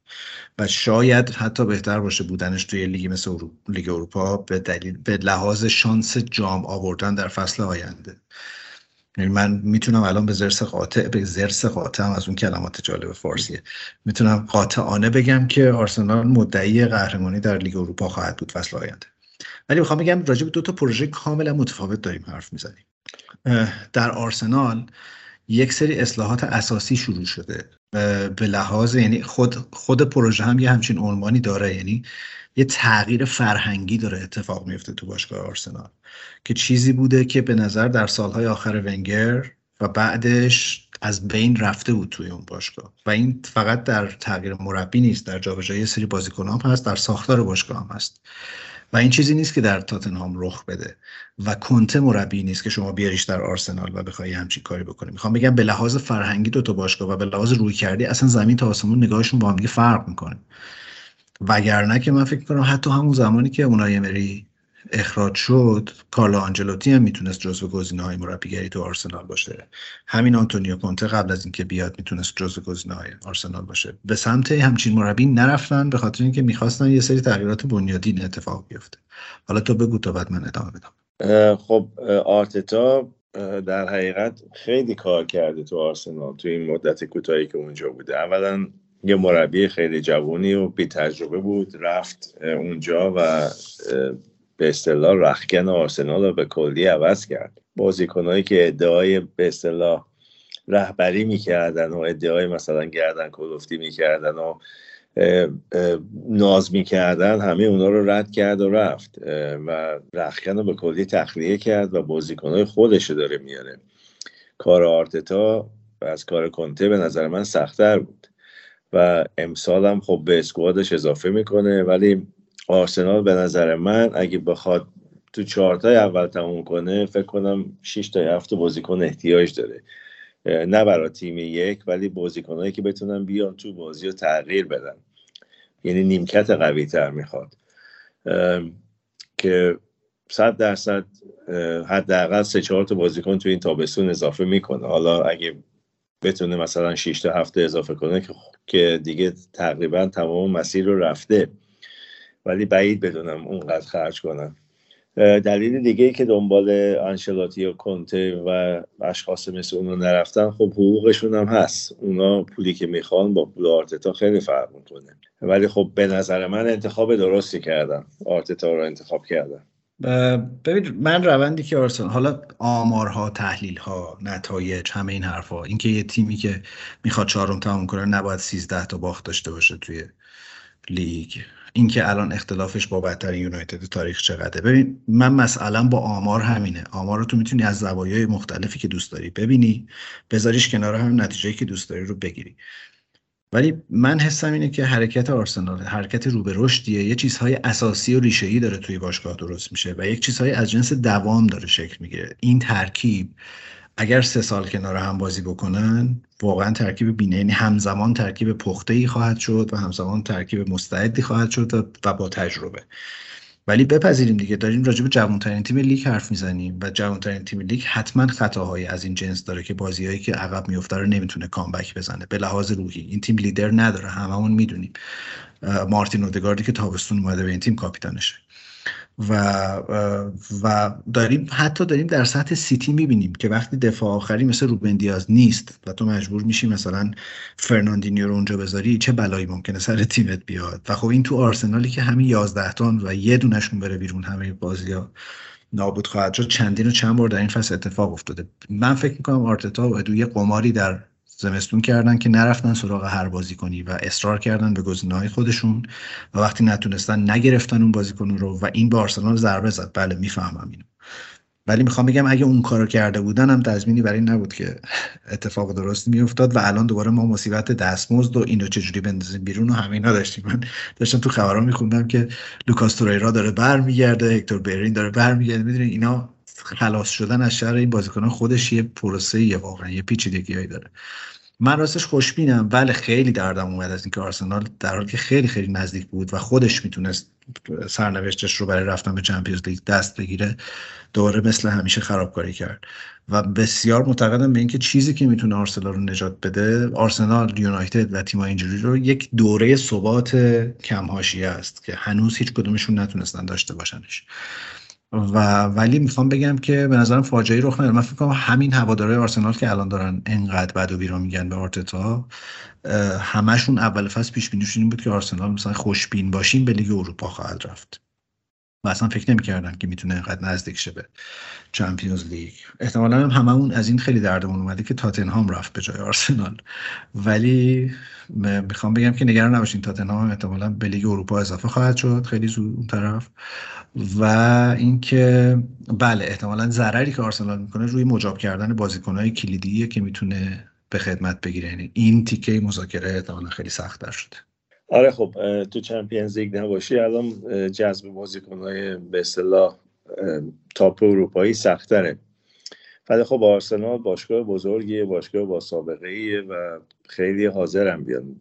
و شاید حتی بهتر باشه بودنش توی لیگ مثل اروپا، لیگ اروپا به دلیل به لحاظ شانس جام آوردن در فصل آینده. یعنی من می‌تونم الان به ضرس قاطع به ضرس قاطع هم از اون کلمات جالب فارسیه. می‌تونم قاطعانه بگم که آرسنال مدعی قهرمانی در لیگ اروپا خواهد بود فصل آینده. ولی می‌خوام بگم راجع به دو تا پروژه کاملا متفاوت داریم حرف می‌زنیم. در آرسنال یک سری اصلاحات اساسی شروع شده. به لحاظ یعنی خود خود پروژه هم یه همچین عنوانی داره یعنی یه تغییر فرهنگی داره اتفاق میفته تو باشگاه آرسنال که چیزی بوده که به نظر در سالهای آخر ونگر و بعدش از بین رفته بود توی اون باشگاه. و این فقط در تغییر مربی نیست در جابجایی سری بازیکن هم هست در ساختار باشگاه هم هست. و این چیزی نیست که در تاتنهام رخ بده و کنته مربی نیست که شما بیاریش در آرسنال و بخوای همچین کاری بکنی. می‌خوام بگم به لحاظ فرهنگی دو تا باشگاه و به لحاظ روی کردی اصلا زمین تا آسمون نگاهشون با هم فرق می‌کنه. وگرنه که من فکر کنم حتی همون زمانی که اونای مری اخراج شد کارلو آنجلوتی هم می‌تونست جزو گزینه های مربیگری تو آرسنال باشه. همین آنتونیو کونته قبل از اینکه بیاد می‌تونست جزو گزینه های آرسنال باشه. به سمت همچین مربی نرفتن به خاطر اینکه می‌خواستن یه سری تغییرات بنیادین اتفاق بیفته. حالا تو بگو تا بعد من ادامه بدم. خب آرتتا در حقیقت خیلی کار کرده تو آرسنال تو این مدت کوتاهی که اونجا بوده. اولا یه مربی خیلی جوانی و بی تجربه بود رفت اونجا و به اصطلاح رخکن آرسنال رو به کلی عوض کرد. بازیکنهایی که ادعای به اصطلاح رهبری می‌کردن و ادعای مثلا گردن کلفتی می‌کردن و ناز می‌کردن همه اونا رو رد کرد و رفت. و رخکن رو به کلی تخلیه کرد و بازیکنهای خودش داره میاره. کار آرتتا از کار کنته به نظر من سختتر بود. و امسال هم خب به اسکوادش اضافه می‌کنه ولی آرسنال به نظر من اگه بخواد تو چهارتای اول تموم کنه فکر کنم 6 تا 7 بازیکن احتیاج داره. نه برای تیم یک ولی بازیکنهایی که بتونن بیان تو بازی رو تغییر بدن. یعنی نیمکت قوی تر می‌خواد. که صد درصد حداقل سه چهار تا بازیکن تو این تابستون اضافه می‌کنه. حالا اگه بتونه مثلا 6 تا هفته اضافه کنه که دیگه تقریبا تمام مسیر رو رفته. ولی بعید بدونم اونقدر خرج کنم دلیل دیگه ای که دنبال انشلاتی و کنته و اشخاص مثل اونو نرفتن خب حقوقشون هم هست. اونا پولی که می‌خوان با پول آرتتا خیلی فرق می‌کنه. ولی خب به نظر من انتخاب درستی کردم آرتتا رو انتخاب کردم ببین من روندی که آرسنال حالا آمارها تحلیلها نتایج همه این حرفها اینکه یه تیمی که می‌خواد چهارم تموم کنه نباید 13 تا باخت داشته باشه توی لیگ. اینکه الان اختلافش با بدترین یونایتد تاریخ چقدره. ببین من مسئلا با آمار همینه. آمار رو تو می‌تونی از زوایای مختلفی که دوست داری ببینی بذاریش کنار هم نتیجه که دوست داری رو بگیری. ولی من حسم اینه که حرکت آرسنال حرکت رو به رشدیه یه چیزهای اساسی و ریشه‌ای داره توی باشگاه درست میشه و یک چیزهای از جنس دوام داره شکل می‌گیره. این ترکیب اگر سه سال کنار هم بازی بکنن واقعا ترکیب بینه یعنی همزمان ترکیب پخته ای خواهد شد و همزمان ترکیب مستعدی خواهد شد و با تجربه. ولی بپذیریم دیگه داریم راجع به جوانترین تیم لیگ حرف می‌زنیم و جوانترین تیم لیگ حتما خطاهایی از این جنس داره که بازیهایی که عقب میفته رو نمی‌تونه کامبک بزنه. به لحاظ روحی این تیم لیدر نداره هممون می‌دونیم. مارتین اودگاردی که تابستون اومده به این تیم کاپیتانشه. و و داریم حتی داریم در سطح سیتی می‌بینیم که وقتی دفاع آخری مثل روبن دیاز نیست و تو مجبور میشی مثلا فرناندینیو رو اونجا بذاری چه بلایی ممکنه سر تیمت بیاد؟ و خب این تو آرسنالی که همین 11 تان و یه دونشون بره بیرون همه بازی ها نابود خواهد شد. چندین و چند بار در این فصل اتفاق افتاده. من فکر می‌کنم آرتتا و یه قماری در زمستون کردن که نرفتن سراغ هر بازیکنی و اصرار کردن به گزینه‌های خودشون و وقتی نتونستن نگرفتن اون بازیکن رو و این به آرسنال ضربه زد. بله می‌فهمم اینو. ولی می‌خوام بگم اگه اون کارو کرده بودن هم تضمینی برای این نبود که اتفاق درستی میافتاد و الان دوباره ما مصیبت دستمزد و اینو چجوری بندازیم بیرون و همه اینا داشتیم. من داشتم تو خبرها میخوندم که لوکاس توریرا داره برمیگرده هکتور برین داره برمیگرده. می‌دونین اینا خلاص شدن از شر این بازیکنان خودش یه پروسه یه واقعا یه پیچیدگیایی داره. من راستش خوشبینم. بله خیلی دردم اومد از اینکه آرسنال در حالی که خیلی خیلی نزدیک بود و خودش می‌تونست سرنوشتش رو برای رفتن به چمپیونز لیگ دست بگیره دوره مثل همیشه خرابکاری کرد. و بسیار معتقدم به اینکه چیزی که می‌تونه آرسنال رو نجات بده آرسنال یونایتد و تیم اینجوری رو یک دوره ثبات کمهاشیه است که هنوز هیچ کدومشون نتونستن داشته باشنش. و ولی می‌خوام بگم که به نظرم فاجعه رخ نداره. من فکر کنم همین هوادارهای آرسنال که الان دارن انقدر بد و بیرا میگن به آرتتا همشون اول فصل پیش بینیشون این بود که آرسنال مثلا خوشبین باشیم به لیگ اروپا خواهد رفت. اصلا فکر نمی‌کردن که می‌تونه اینقدر نزدیک شه به چمپیونز لیگ احتمالا هم هممون از این خیلی دردمون اومده که تاتنهام رفت به جای آرسنال ولی می‌خوام بگم که نگران نباشین تاتنهام احتمالا به لیگ اروپا اضافه خواهد شد خیلی زود اون طرف. و اینکه بله احتمالا ضرری که آرسنال می‌کنه روی مجاب کردن بازیکنهای کلیدیه که می‌تونه به خدمت بگیره. یعنی این تیکه مذاکره احتمالا خیلی سخت شده. آره خب تو چمپیونز لیگ نباشی الان جذب بازیکنهای به اصطلاح تاپ اروپایی سختره. ولی خب آرسنال باشگاه بزرگیه باشگاه با سابقه ایه و خیلی حاضرم بیان.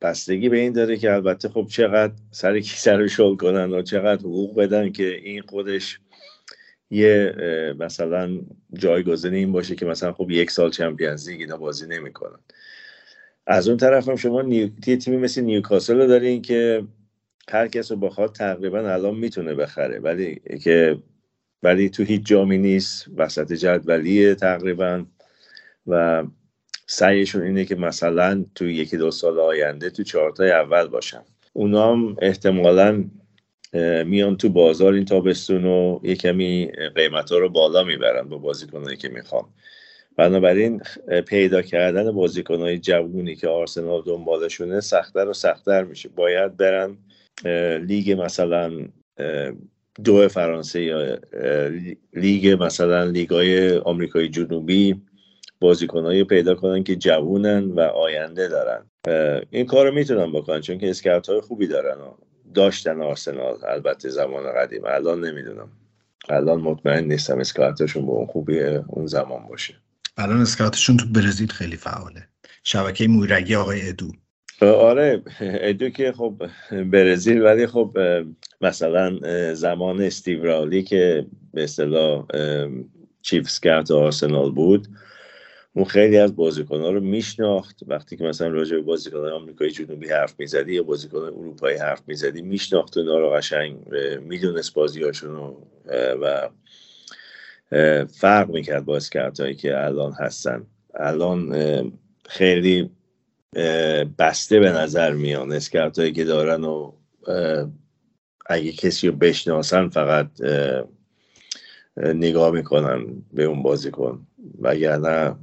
بستگی به این داره که البته خب چقدر سر کی سر شل کنن و چقدر حقوق بدن که این خودش یه مثلا جایگزین این باشه که مثلا خب یک سال چمپیونز لیگ اینا بازی نمی‌کنن. از اون طرف هم شما نیو... تیمی مثل نیوکاسل رو دارین که هر کس رو بخواد تقریبا الان می‌تونه بخره. ولی که ولی تو هیچ جامی نیست. وسط جدولیه تقریبا. و سعیشون اینه که مثلا تو یکی دو سال آینده تو چهارتای اول باشن. اونا هم احتمالا میان تو بازار این تابستون و یه کمی قیمت ها رو بالا می‌برن با بازیکنایی که می‌خوان. بنابراین پیدا کردن بازیکنهای جوونی که آرسنال دنبالشونه سختتر و سختتر میشه. باید برن لیگ مثلا دو فرانسه یا لیگ مثلا لیگای آمریکای جنوبی بازیکنهایی پیدا کنن که جوونن و آینده دارن. این کار رو می‌تونن بکنن چون که اسکرت های خوبی دارن و داشتن آرسنال. البته زمان قدیم. الان نمی‌دونم. الان مطمئن نیستم اسکاتشون به اون خوبی اون زمان باشه. الان اسکاتشون تو برزیل خیلی فعاله. شبکه مویرگی آقای ادو. آره ادو که خب برزیل ولی خب مثلا زمان استیو رالی که به اصطلاح چیف سکاوت آرسنال بود اون خیلی از ها رو میشناخت. وقتی که مثلا راجع به بازیکنان آمریکایی جنوبی حرف می‌زدی یا بازیکن اروپایی حرف می‌زدی میشناخت اونا رو قشنگ می‌دونست بازیهاشون و فرق می‌کرد با اسکرت که الان هستن. الان خیلی بسته به نظر میان. اسکرت که دارن و اگه کسی رو بشناسن فقط نگاه می‌کنن به اون بازیکن. وگرنه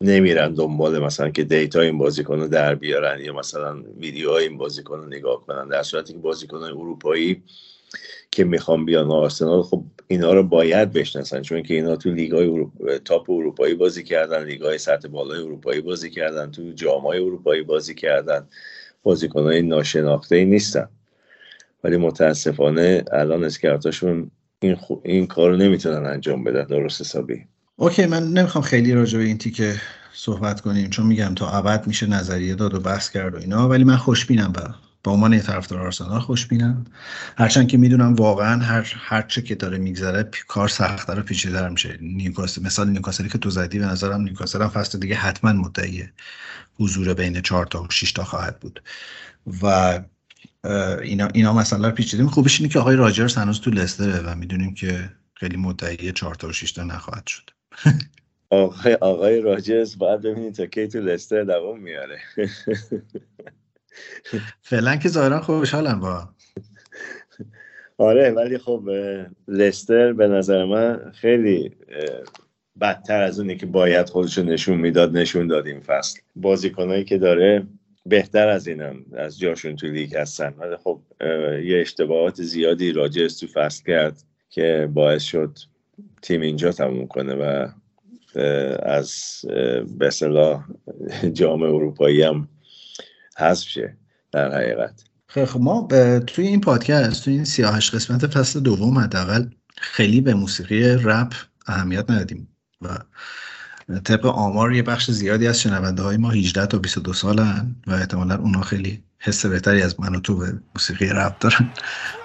نمیرن دنبال مثلا که دیتا این بازیکن رو در بیارن یا مثلا ویدیو این بازیکن رو نگاه کنن. در صورتی که بازیکن اروپایی که می‌خوان بیان آرسنال خب اینا رو باید بشناسن چون که اینا تو لیگای تاپ اروپایی بازی کردن لیگای سطح بالای اروپایی بازی کردن تو جامای اروپایی بازی کردن. های ناشناخته ای نیستن. ولی متاسفانه الان scout اشون این, خو... این کار رو نمی‌تونن انجام بدن درست حسابی. OK من نمی‌خوام خیلی راجع به این تیکه صحبت کنیم چون میگم تا ابد میشه نظریه داد و بحث کرد و اینا ولی من خوشبینم با به عنوان یه طرفدار آرسنال خوشبینم هرچند که می‌دونم واقعا هر هر چه که داره میگذره کار سختتر و پیچیده‌تر میشه. نیوکاسل مثال نیوکاسلی که تو زدی به نظرم نیوکاسل هم فصل دیگه حتما مدعی حضور بین 4 تا و 6 تا خواهد بود. و اینا اینا مثلا پیچیده خوبش اینه که آقای راجرز هنوز تو لستره و می‌دونیم که خیلی مدعی 4 تا و 6 تا نخواهد شد. آقای آقای راجرز باید ببینید تا کی تو لستر دوام میاره. فعلا که ظاهرا خوشحالم با. آره ولی خب لستر به نظر من خیلی بدتر از اونی که باید خودشو نشون می‌داد نشون داد این فصل. بازیکنایی که داره بهتر از اینم از جاشون تو لیگ هستن. ولی خب یه اشتباهات زیادی راجرز تو فصل کرد که باعث شد تیم اینجا تموم کنه و از به جام اروپایی هم حذف شه در حقیقت. خب ما توی این پادکست توی این سیاهش قسمت فصل دوم حداقل خیلی به موسیقی رپ اهمیت ندادیم و طبق آمار یه بخش زیادی از شنونده های ما 18 تا 22 سالن و احتمالا اونا خیلی حس بهتری از من تو به موسیقی رپ دارن.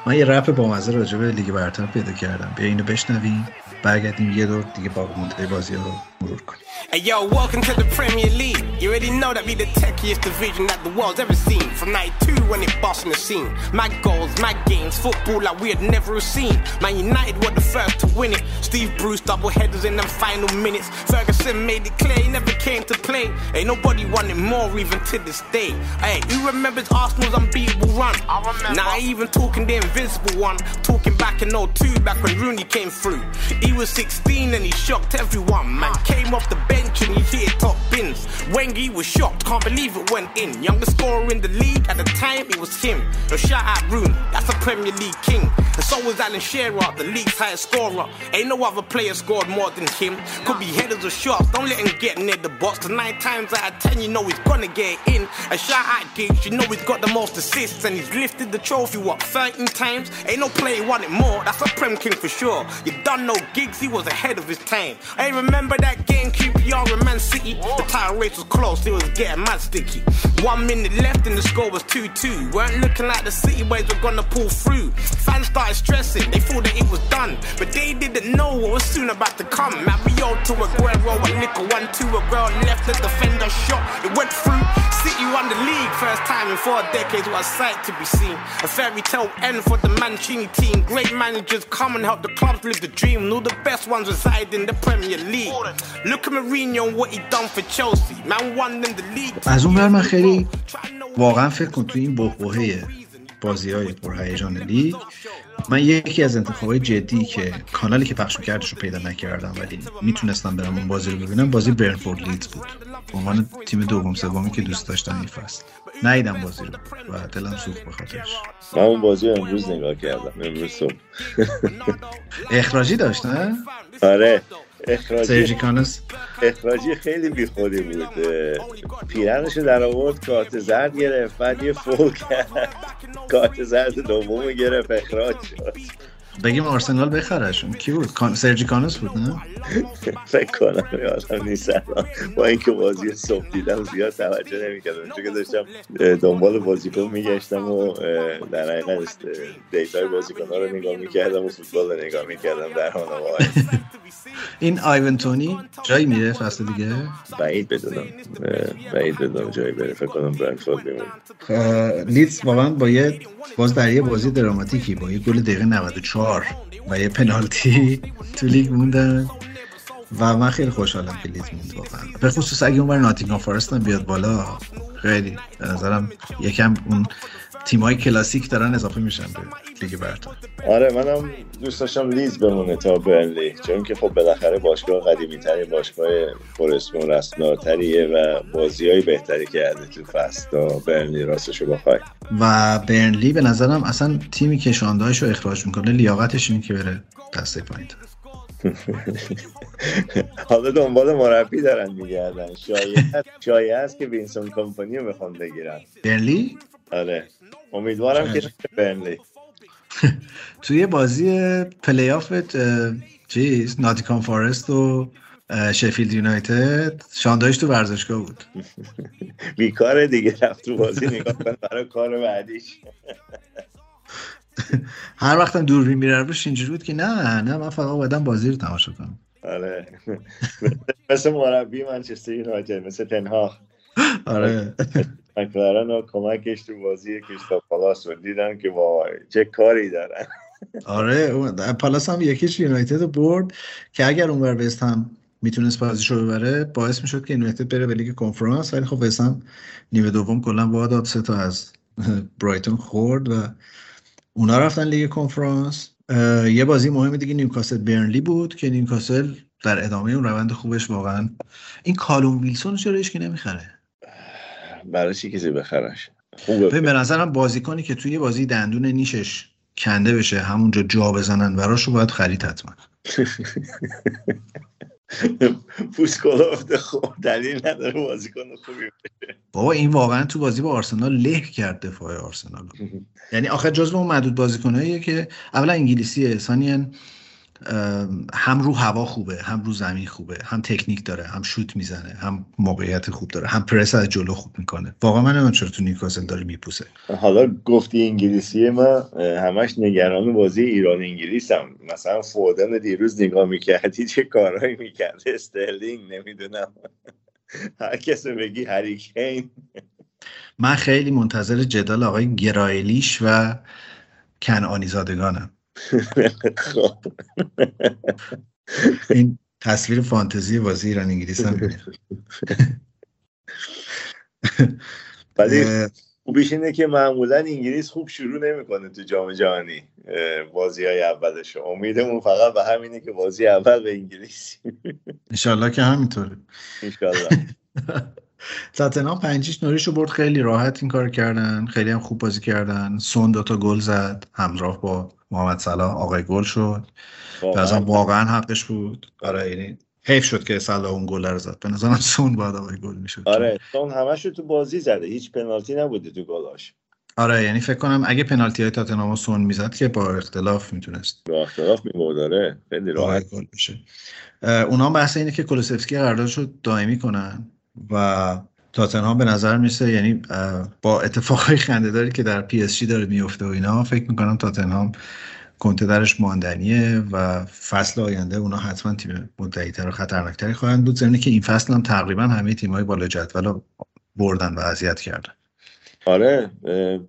من یه رپ با مزه راجع به لیگ برتر پیدا کردم. بیا اینو بشنویم. برگردیم یه دور دیگه با مونده بازی رو مرور کنیم Hey yo, welcome to the Premier League. You already know that be the techiest division that the world's ever seen. From 92 when it bossing the scene. My goals, my games, football like we had never seen. Man United were the first to win it. Steve Bruce double headers in them final minutes. Ferguson made it clear he never came to play. Ain't nobody wanted more even to this day. Hey, who remembers Arsenal's unbeatable run? I remember. Now I even talking the invincible one. Talking back in 02 back when Rooney came through. He was 16 and he shocked everyone. Man came off the bench and he hit top bins. Wengi was shocked, can't believe it went in. Youngest scorer in the league at the time, it was him. So shout out Rooney, that's a Premier League king. And so was Alan Shearer, the league's highest scorer. Ain't no other player scored more than him. Could be headers or shots, don't let him get near the box. Cause nine times out of ten, you know he's gonna get in. A shout out Giggs, you know he's got the most assists and he's lifted the trophy, what, 13 times? Ain't no player won it more, that's a Prem King for sure. You done no gigs, he was ahead of his time. I remember that game, QPR and Man City. The title race was close, it was getting mad sticky. One minute left and the score was 2 2. Weren't looking like the City boys were gonna pull through. Fans started stressing, they thought that it was done. But they didn't know what was soon about to come. Mario to Aguero, a nickel, one, two, Aguero left the defender shot. It went through. City won the league, first time in four decades. What a sight to be seen. A fairy tale end for the Mancini team. Great managers come and help the clubs live the dream. And all the best ones reside in the Premier League. Look at Mourinho and what he done for Chelsea. Man won them the league. از اون ور من خیلی واقعا فکر کن تو این بحبوحه بازی های پرهیجان لیگ. من یکی از انتخابای جدی که کانالی که پخش میکردش رو پیدا نکردم ولی می‌تونستم برم اون بازی رو ببینم بازی برنفورد لیدز بود. عنوان تیم دوم سومی که دوست داشتم این فصل ندیدم بازی رو و دلم سوخت به خاطرش. من اون بازی رو امروز نگاه کردم امروز صبح. اخراجی داشت نه؟ آره. اخراجی اخراجی خیلی بیخودی بود اه، پیرنشو در آورد کارت زرد گرفت بعد یه فول کرد. کارت زرد دوم گرفت اخراج شد. بگیم آرسنال بخرش اون کی بود؟ کان... سرجی کانس بود نه؟ فکر کنم یادم نیست. با اینکه بازی صبح دیدم زیاد توجه نمی‌کردم. چون که داشتم دنبال بازیکن میگشتم و در حقیقت data ی بازیکن ها رو نگاه می‌کردم و فوتبال رو نگاه می‌کردم در حال حال. این ایوان تونی جایی میره فصل دیگه؟ بعید بدونم. بعید بدونم جایی بره. فکر کنم برنتفورد میمونه اه، لیدز واقعا با یه باز در یه بازی دراماتیکی با یه گل دقیقه 94 و یه پنالتی تو لیگ موندن و من خیلی خوشحالم که لیدز موند واقعا. به خصوص اگه اونور ناتینگهام فارست هم بیاد بالا خیلی به نظرم یکم اون تیمای کلاسیک دارن اضافه میشن به لیگ برتر. آره منم دوست داشتم لیز بمونه تا برنلی. چون که خب بالاخره باشگاه قدیمی تری باشگاه پر اسم و رسمدارتریه و بازی های بهتری کرده تو فصل تا برنلی راستشو بخوای. و برنلی به نظرم اصلا تیمی که شاندایش رو اخراج می‌کنه لیاقتش اینه که بره دسته پایین. حالا دنبال مربی دارن میگردن. شایعه شایعه است که ونسان کمپانی رو می‌خوان بگیرن. برنلی؟ آره. امیدوارم که. برنلی توی بازی play-off چیز ناتینگهام فارست و شفیلد یونایتد شان دایچ تو ورزشگاه بود. بیکاره دیگه رفت تو بازی نگاه کن برای کار بعدیش. هر وقتم دوربین میره روش اینجوری بود که نه نه من فقط اومدم بازی رو تماشا کنم. آره. مثل مربی منچستر یونایتد مثل تنها آره. مکلارن و کمکش تو بازی کریستال پالاس رو دیدم که وای چه کاری دارن. آره اون- پالاس هم یکیش یونایتد رو برد که اگر اونور وست هم می‌تونست بازیش رو ببره باعث می‌شد که یونایتد بره به لیگ کنفرانس. ولی خب وست هم نیمه دوم کلا داد سه تا از برایتون خورد و اونا رفتن لیگ کنفرانس. یه بازی مهم دیگه نیوکاسل برنلی بود که نیوکاسل در ادامه اون روند خوبش واقعا این کالوم ویلسون چرا هیچکی نمی‌خره؟ برای چی کسی بخرش؟ خوبه. به نظرم بازیکنی که توی یه بازی دندون نیشش کنده بشه همونجا جا بزنن براش رو باید خرید حتما. پوسکولوف خب دلیل نداره بازیکن خوبی بابا این واقعا تو بازی با آرسنال له کرد دفاع آرسنال. یعنی آخر جزو اون معدود بازیکناییه که اولا انگلیسیه ثانیا ام، هم رو هوا خوبه هم رو زمین خوبه هم تکنیک داره هم شوت می‌زنه هم موقعیت خوب داره هم پرس از جلو خوب می‌کنه. واقعا من نمی‌دونم چرا تو نیوکاسل داره میپوسه. حالا گفتی انگلیسیه من همش نگران بازی ایران انگلیس هم. مثلا فودن دیروز نگاه می‌کردی چه کارهایی می‌کرد؟ استرلینگ نمی‌دونم. هر کسی بگی هریکین. من خیلی منتظر جدال آقای گرایلیش و کنعانی زادگانم این تصویر فانتزی بازی ایران انگلیس هم. ولی خوبیش اینه که معمولا انگلیس خوب شروع نمی‌کنه تو جام جهانی بازی های اولش امیدمون فقط به همینه که بازی اول به انگلیس انشالله که همینطوره. انشالله. تاتنهام پنجیش نوریش رو برد. خیلی راحت این کار کردن. خیلی هم خوب بازی کردن. سون دوتا گل زد. همراه با محمد صلاح آقای گل شد. بازم واقعا حقش بود. آره یعنی حیف شد که صلاح اون گل رو زد. به نظرم سون باید آقای گل می‌شد. آره سون همش تو بازی زده. هیچ پنالتی نبوده تو گلاش آره یعنی فکر کنم اگه پنالتی های تاتنهام سون می‌زد که با اختلاف می‌تونست. با اختلاف می‌برد آره. خیلی راحت. گل بشه اونا بحث اینه که کولوسفسکی قراردادش رو دائمی کنن و تاتنهام به نظر میرسه یعنی با اتفاقای خندهداری که در پی اس جی داره میفته و اینا فکر می‌کنم تاتنهام کنته درش ماندنیه و فصل آینده اونا حتما تیم مدعیتر و خطرناکتری خواهند بود. ضمن اینکه این فصل هم تقریبا همه تیم‌های بالا جدول بردن و اذیت کردن. آره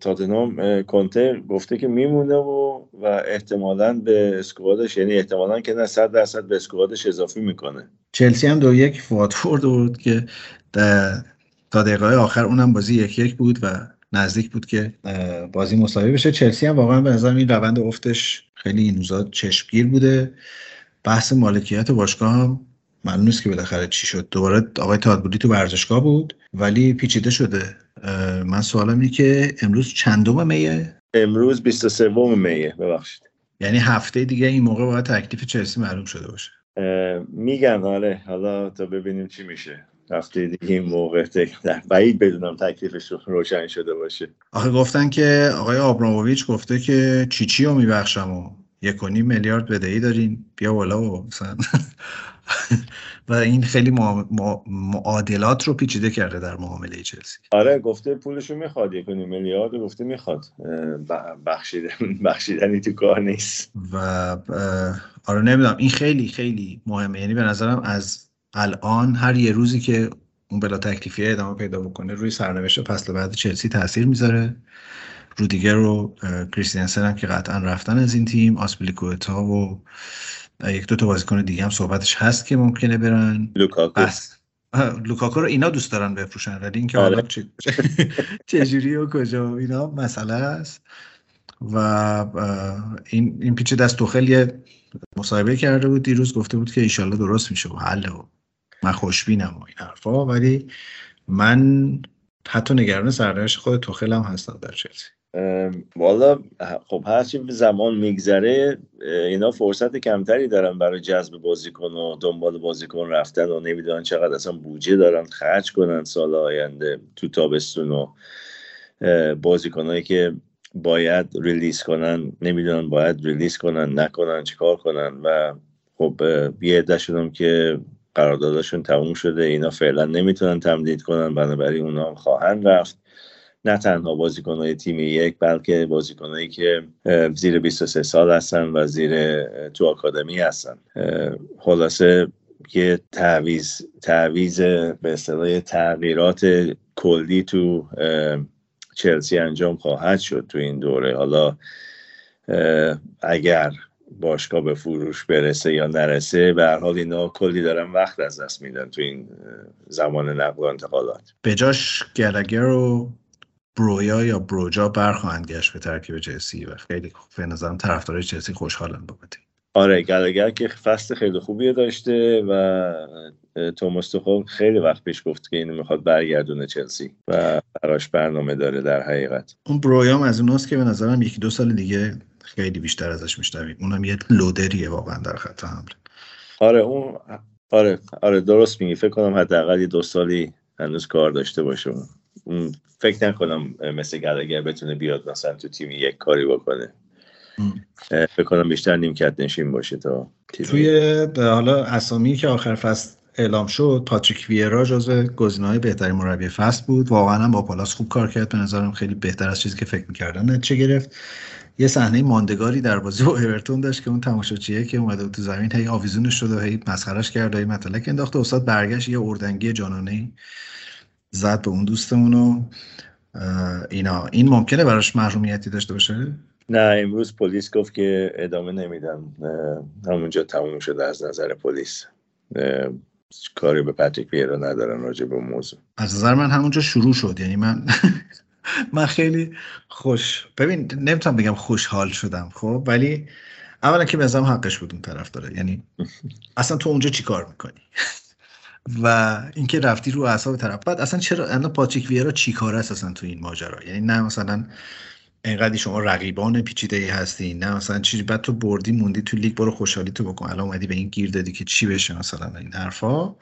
تاتنهام کنته گفته که میمونه و و احتمالا به squad ش یعنی احتمالا که نه صد درصد به squad ش اضافی می‌کنه. چلسی هم دو یک واتفورد بود که تا دقیقه آخر اونم بازی یک یک بود و نزدیک بود که بازی مساوی بشه. چلسی هم واقعا به نظر این روند افتش خیلی این روزا چشمگیر بوده. بحث مالکیت باشگاه هم معلوم نیست که بالاخره چی شد. دوباره آقای تادبولی تو ورزشگاه بود ولی پیچیده شده. من سوالم اینه که امروز چندم میه؟ امروز 23 میه ببخشید. یعنی هفته دیگه این موقع باید تکلیف چلسی معلوم شده باشه. میگن آره. حالا تا ببینیم چی میشه. هفته دیگه این موقع در بعید بدونم تکلیفش روشن شده باشه. آخه گفتن که آقای آبراموویچ گفته که چیچی رو میبخشم و یک و نیم میلیارد بدهی دارین. بیا بالا و مثلا. و این خیلی معادلات رو پیچیده کرده در معامله چلسی. آره گفته پولش رو می‌خواد یک میلیارد گفته می‌خواد. بخشیدن بخشیدنی تو کار نیست. و آره نمی‌دونم. این خیلی خیلی مهمه. یعنی به نظرم از الان هر یه روزی که اون بلا تکلیفی ادامه پیدا بکنه روی سرنوشت فصل بعد چلسی تاثیر می‌ذاره. رودیگر و کریستیانسن هم که قطعا رفتن از این تیم آزپیلیکوئتا و یک دو تا بازیکن دیگه هم صحبتش هست که ممکنه برن. لوکاکو. بس. لوکاکو رو اینا دوست دارن بفروشن ولی اینکه حالا آره. چجوری و کجا اینا مسئله است. و این این پیچ دست تو خیلی مصاحبه کرده بود دیروز گفته بود که ایشالله درست میشه و حل و من خوشبینم و این حرفا ولی من حتی نگران سرنوشت خود توخل هم هستم در چلسی. والا خب هرچی زمان میگذره اینا فرصت کمتری دارن برای جذب بازیکن و دنبال بازیکن رفتن و نمی‌دونن چقدر اصلا بودجه دارن خرج کنن سال آینده تو تابستون و بازیکنهایی که باید release کنن نمی‌دونن باید release کنن نکنن چیکار کنن و خب یه عده که قراردادشون تموم شده اینا فعلا نمی‌تونن تمدید کنن بنابراین اونا خواهند رفت. نه تنها بازیکنهای تیم یک بلکه بازیکنهایی که زیر 23 سال هستن و زیر تو آکادمی هستن. خلاصه یه تعویض تعویض به اصطلاح تغییرات کلی تو چلسی انجام خواهد شد تو این دوره. حالا اگر باشگاه به فروش برسه یا نرسه به هر حال اینا کلی دارن وقت از دست میدن تو این زمان نقل و انتقالات. به جاش گلگر و برویا یا بروجا برخواهند گشت به ترکیب چلسی و خیلی به نظرم طرفدارای چلسی خوشحالن بابت آره گلگر که فصل خیلی خوبی داشته و توماس توخل خیلی وقت پیش گفت که اینو می‌خواد برگردونه چلسی و براش برنامه داره در حقیقت. اون برویام از اوناست که به نظرم یکی دو سال دیگه خیلی بیشتر ازش میشنویم. اونم یه لودریه واقعا در خط حمله آره اون آره آره درست میگی. فکر کنم حداقل یه دو سالی هنوز کار داشته باشه. فکر نکنم مثل گلگر بتونه بیاد مثلا تو تیم یک کاری بکنه. فکر کنم بیشتر نیمکت نشین باشه تا توی حالا اسامی که آخر فصل اعلام شد پاتریک ویرا جزو های بهترین مربی فصل بود. واقعا هم با پالاس خوب کار کرد. به نظرم خیلی بهتر از چیزی که فکر می‌کردن چه گرفت. یه صحنه ماندگاری در بازی با اورتون داشت که اون تماشاچیه که اومده تو زمین هی آویزونش شده و هی مسخرش کرد و هی مطلق انداخت استاد برگشت یه اردنگی جانانه زد به اون دوستمون و اینا. این ممکنه براش محرومیتی داشته باشه؟ نه امروز پلیس گفت که ادامه نمیدن. همونجا تموم شده از نظر پلیس. کاری به پاتریک ویرا ندارن راجع به موضوع. از نظر من همونجا شروع شد. یعنی من من خیلی خوش ببین نمی‌تونم بگم خوشحال شدم خب؟ ولی اولا که بزنم حقش بود اون طرف داره. یعنی اصلا تو اونجا چی کار می‌کنی؟ و اینکه رفتی رو اعصاب طرف. بعد اصلا چرا انا پاتریک ویرا چی کار است اصلا تو این ماجرا؟ یعنی نه مثلا اینقدر شما رقیبان پیچیده ای هستی نه؟ مثلا چیزی بعد تو بردی موندی تو لیگ برو خوشحالی تو بکن. الان اومدی به این گیر دادی که چی بشه مثلا این حرفا.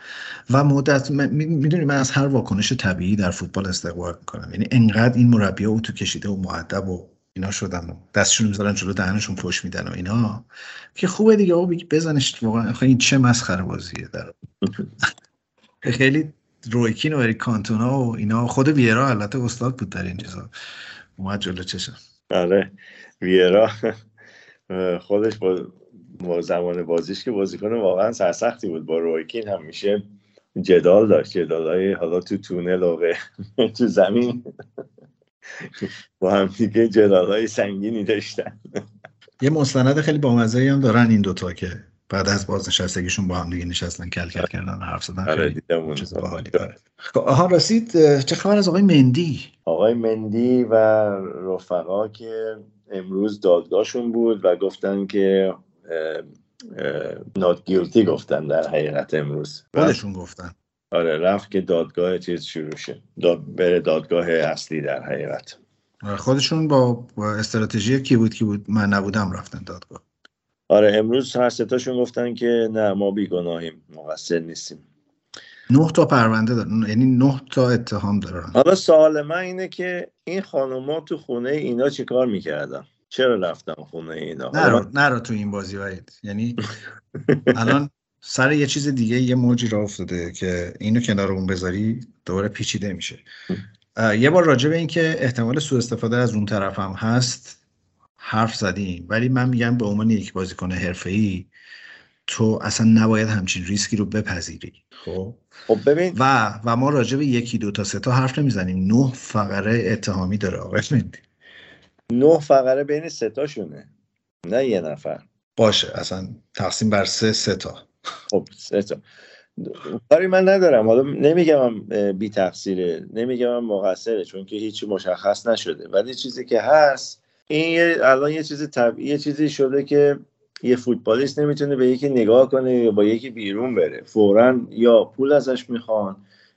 و مدت می‌دونی من از هر واکنش طبیعی در فوتبال استقبال می‌کنم. یعنی انقدر این مربی او تو کشیده و معدب و اینا شدن و دستشون می‌ذارن جلو دهنشون پشت میدن و اینا. که خوبه دیگه او بزنش. واقعا این چه مسخره بازیه در خیلی رویکین و اریک کانتونا و اینا. خود ویرا البته استاد بود در این چیزا. اومد جلو چشم. آره ویرا. خودش با, زمان بازیش که بازیکن واقعا سرسختی بود. با رویکین همیشه جدال داشت. جدال های حالا تو تونل و تو زمین. با هم دیگه جدال های سنگینی داشتن. یه مستند خیلی بامزه هم دارن این دوتا که بعد از بازنشستگیشون با هم دیگه نشستن کل کل کردن حرف زدن. آره خب، آها رسید چه خبر از آقای مندی؟ آقای مندی و رفقا که امروز دادگاهشون بود و گفتن که نات گیلتی گفتن در حقیقت امروز. خودشون گفتن. آره رفت که دادگاه چیز شروع شه. داد بره دادگاه اصلی در حقیقت. آره، خودشون با استراتژی کی بود کی بود؟ من نبودم رفتن دادگاه. آره امروز هر ستاشون گفتن که نه ما بیگناهیم مقصر نیستیم. نه تا پرونده دارن یعنی نه تا اتهام دارن. حالا سوال من اینه که این خانوما تو خونه اینا چیکار می‌کردن؟ چرا رفتن خونه اینا؟ نرو نرو تو این بازی وید یعنی الان سر یه چیز دیگه یه موجی را افتاده که اینو کنار اون بذاری دوباره پیچیده میشه. یه بار راجع به این که احتمال سوء استفاده از اون طرف هم هست حرف زدیم. ولی من میگم به عنوان یک بازیکن حرفه‌ای تو اصلا نباید همچین ریسکی رو بپذیری. خب؟ خب ببین و و ما راجع به یکی دو تا سه تا حرف نمی‌زنیم. نه فقره اتهامی داره آقای مندی نه فقره بین سه تاشونه. نه یه نفر. باشه اصلا تقسیم بر سه سه تا. خب سه تا. کاری من ندارم. حالا نمیگم بی تقصیره نمیگم مقصره چون که هیچی مشخص نشده. ولی چیزی که هست این الان یه چیز طبیعی یه چیزی شده که یه فوتبالیست نمی‌تونه به یکی نگاه کنه یا با یکی بیرون بره. فورا یا پول ازش می‌خوان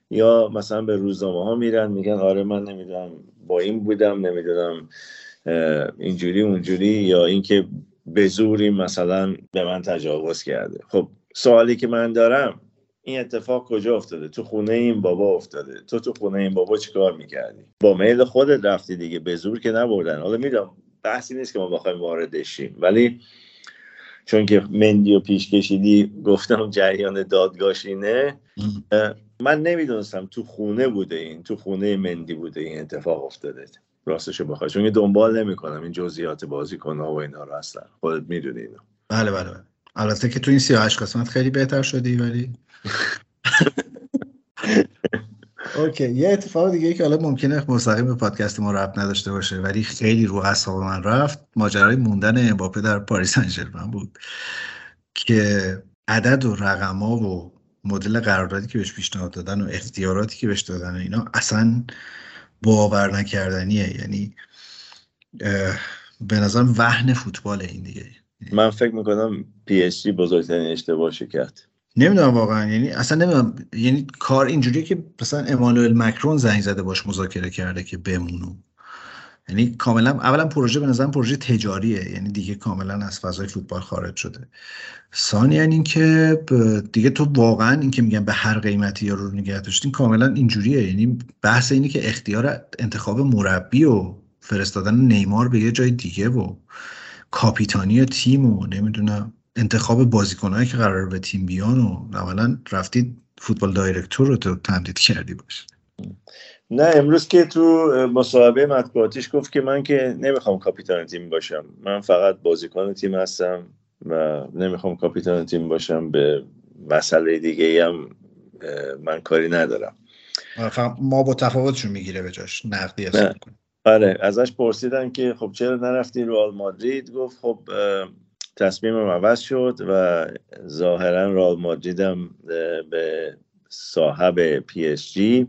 یا مثلا به روزنامه ها میرن میگن آره من نمی‌دونم با این بودم نمی‌دونم اینجوری اونجوری یا اینکه به زوری مثلا به من تجاوز کرده. خب سوالی که من دارم این اتفاق کجا افتاده؟ تو خونه این بابا افتاده. تو تو خونه این بابا چیکار می‌کردی؟ با میل خودت رفتی دیگه به زور که نبردن. حالا می‌دونم بحثی نیست که ما بخوایم واردش شیم ولی چون که مندی و پیش کشیدی گفتم جریان دادگاهش اینه من نمی‌دونستم تو خونه بوده این تو خونه مندی بوده این اتفاق افتاده. راستشو بخوای. چون دنبال نمی‌کنم این جزئیات بازیکن ها و اینا رو اصلا. خودت می‌دونی اینو. بله بله بله. البته که تو این 38 قسمت خیلی بهتر شدی ولی اوکی یه اتفاق دیگه که حالا ممکنه مستقیم به پادکست ما ربط نداشته باشه ولی خیلی رو اعصاب من رفت ماجرای موندن امباپه در پاریس سن بود که عدد و رقما و مدل قراردادی که بهش پیشنهاد دادن و اختیاراتی که بهش دادن و اینا اصلا باور نکردنیه. یعنی به نظرم وهن فوتبال این دیگه. من فکر می‌کنم پی اس جی بزرگترین اشتباه کرد. نمی‌دونم واقعا. یعنی اصلا نمی‌دونم. یعنی کار اینجوریه که مثلا امانوئل مکرون زنگ زده باش مذاکره کرده که بمونو. یعنی کاملا اولا پروژه به نظرم پروژه تجاریه. یعنی دیگه کاملا از فضای فوتبال خارج شده. ثانیا یعنی اینکه دیگه تو واقعا اینکه میگن به هر قیمتی یا رو نگه داشتین کاملا اینجوریه. یعنی بحث اینه که اختیار انتخاب مربی و فرستادن نیمار به یه جای دیگه و کاپیتانی تیم و نمی‌دونم. انتخاب بازیکنهایی که قرار به تیم بیان و اولا رفتید فوتبال دایرکتور رو تو تمدید کردی باشه نه امروز که تو مصاحبه مطبوعاتیش گفت که من که نمی‌خوام کاپیتان تیم باشم. من فقط بازیکن تیم هستم و نمی‌خوام کاپیتان تیم باشم به مسئله دیگه هم من کاری ندارم. ما با تفاوتشون می‌گیره به جاش نقدی آره ازش پرسیدن که خب چرا نرفتی رو آل مادرید؟ گفت خب تصمیمم عوض شد و ظاهرا رال مادرید هم به صاحب پی اس جی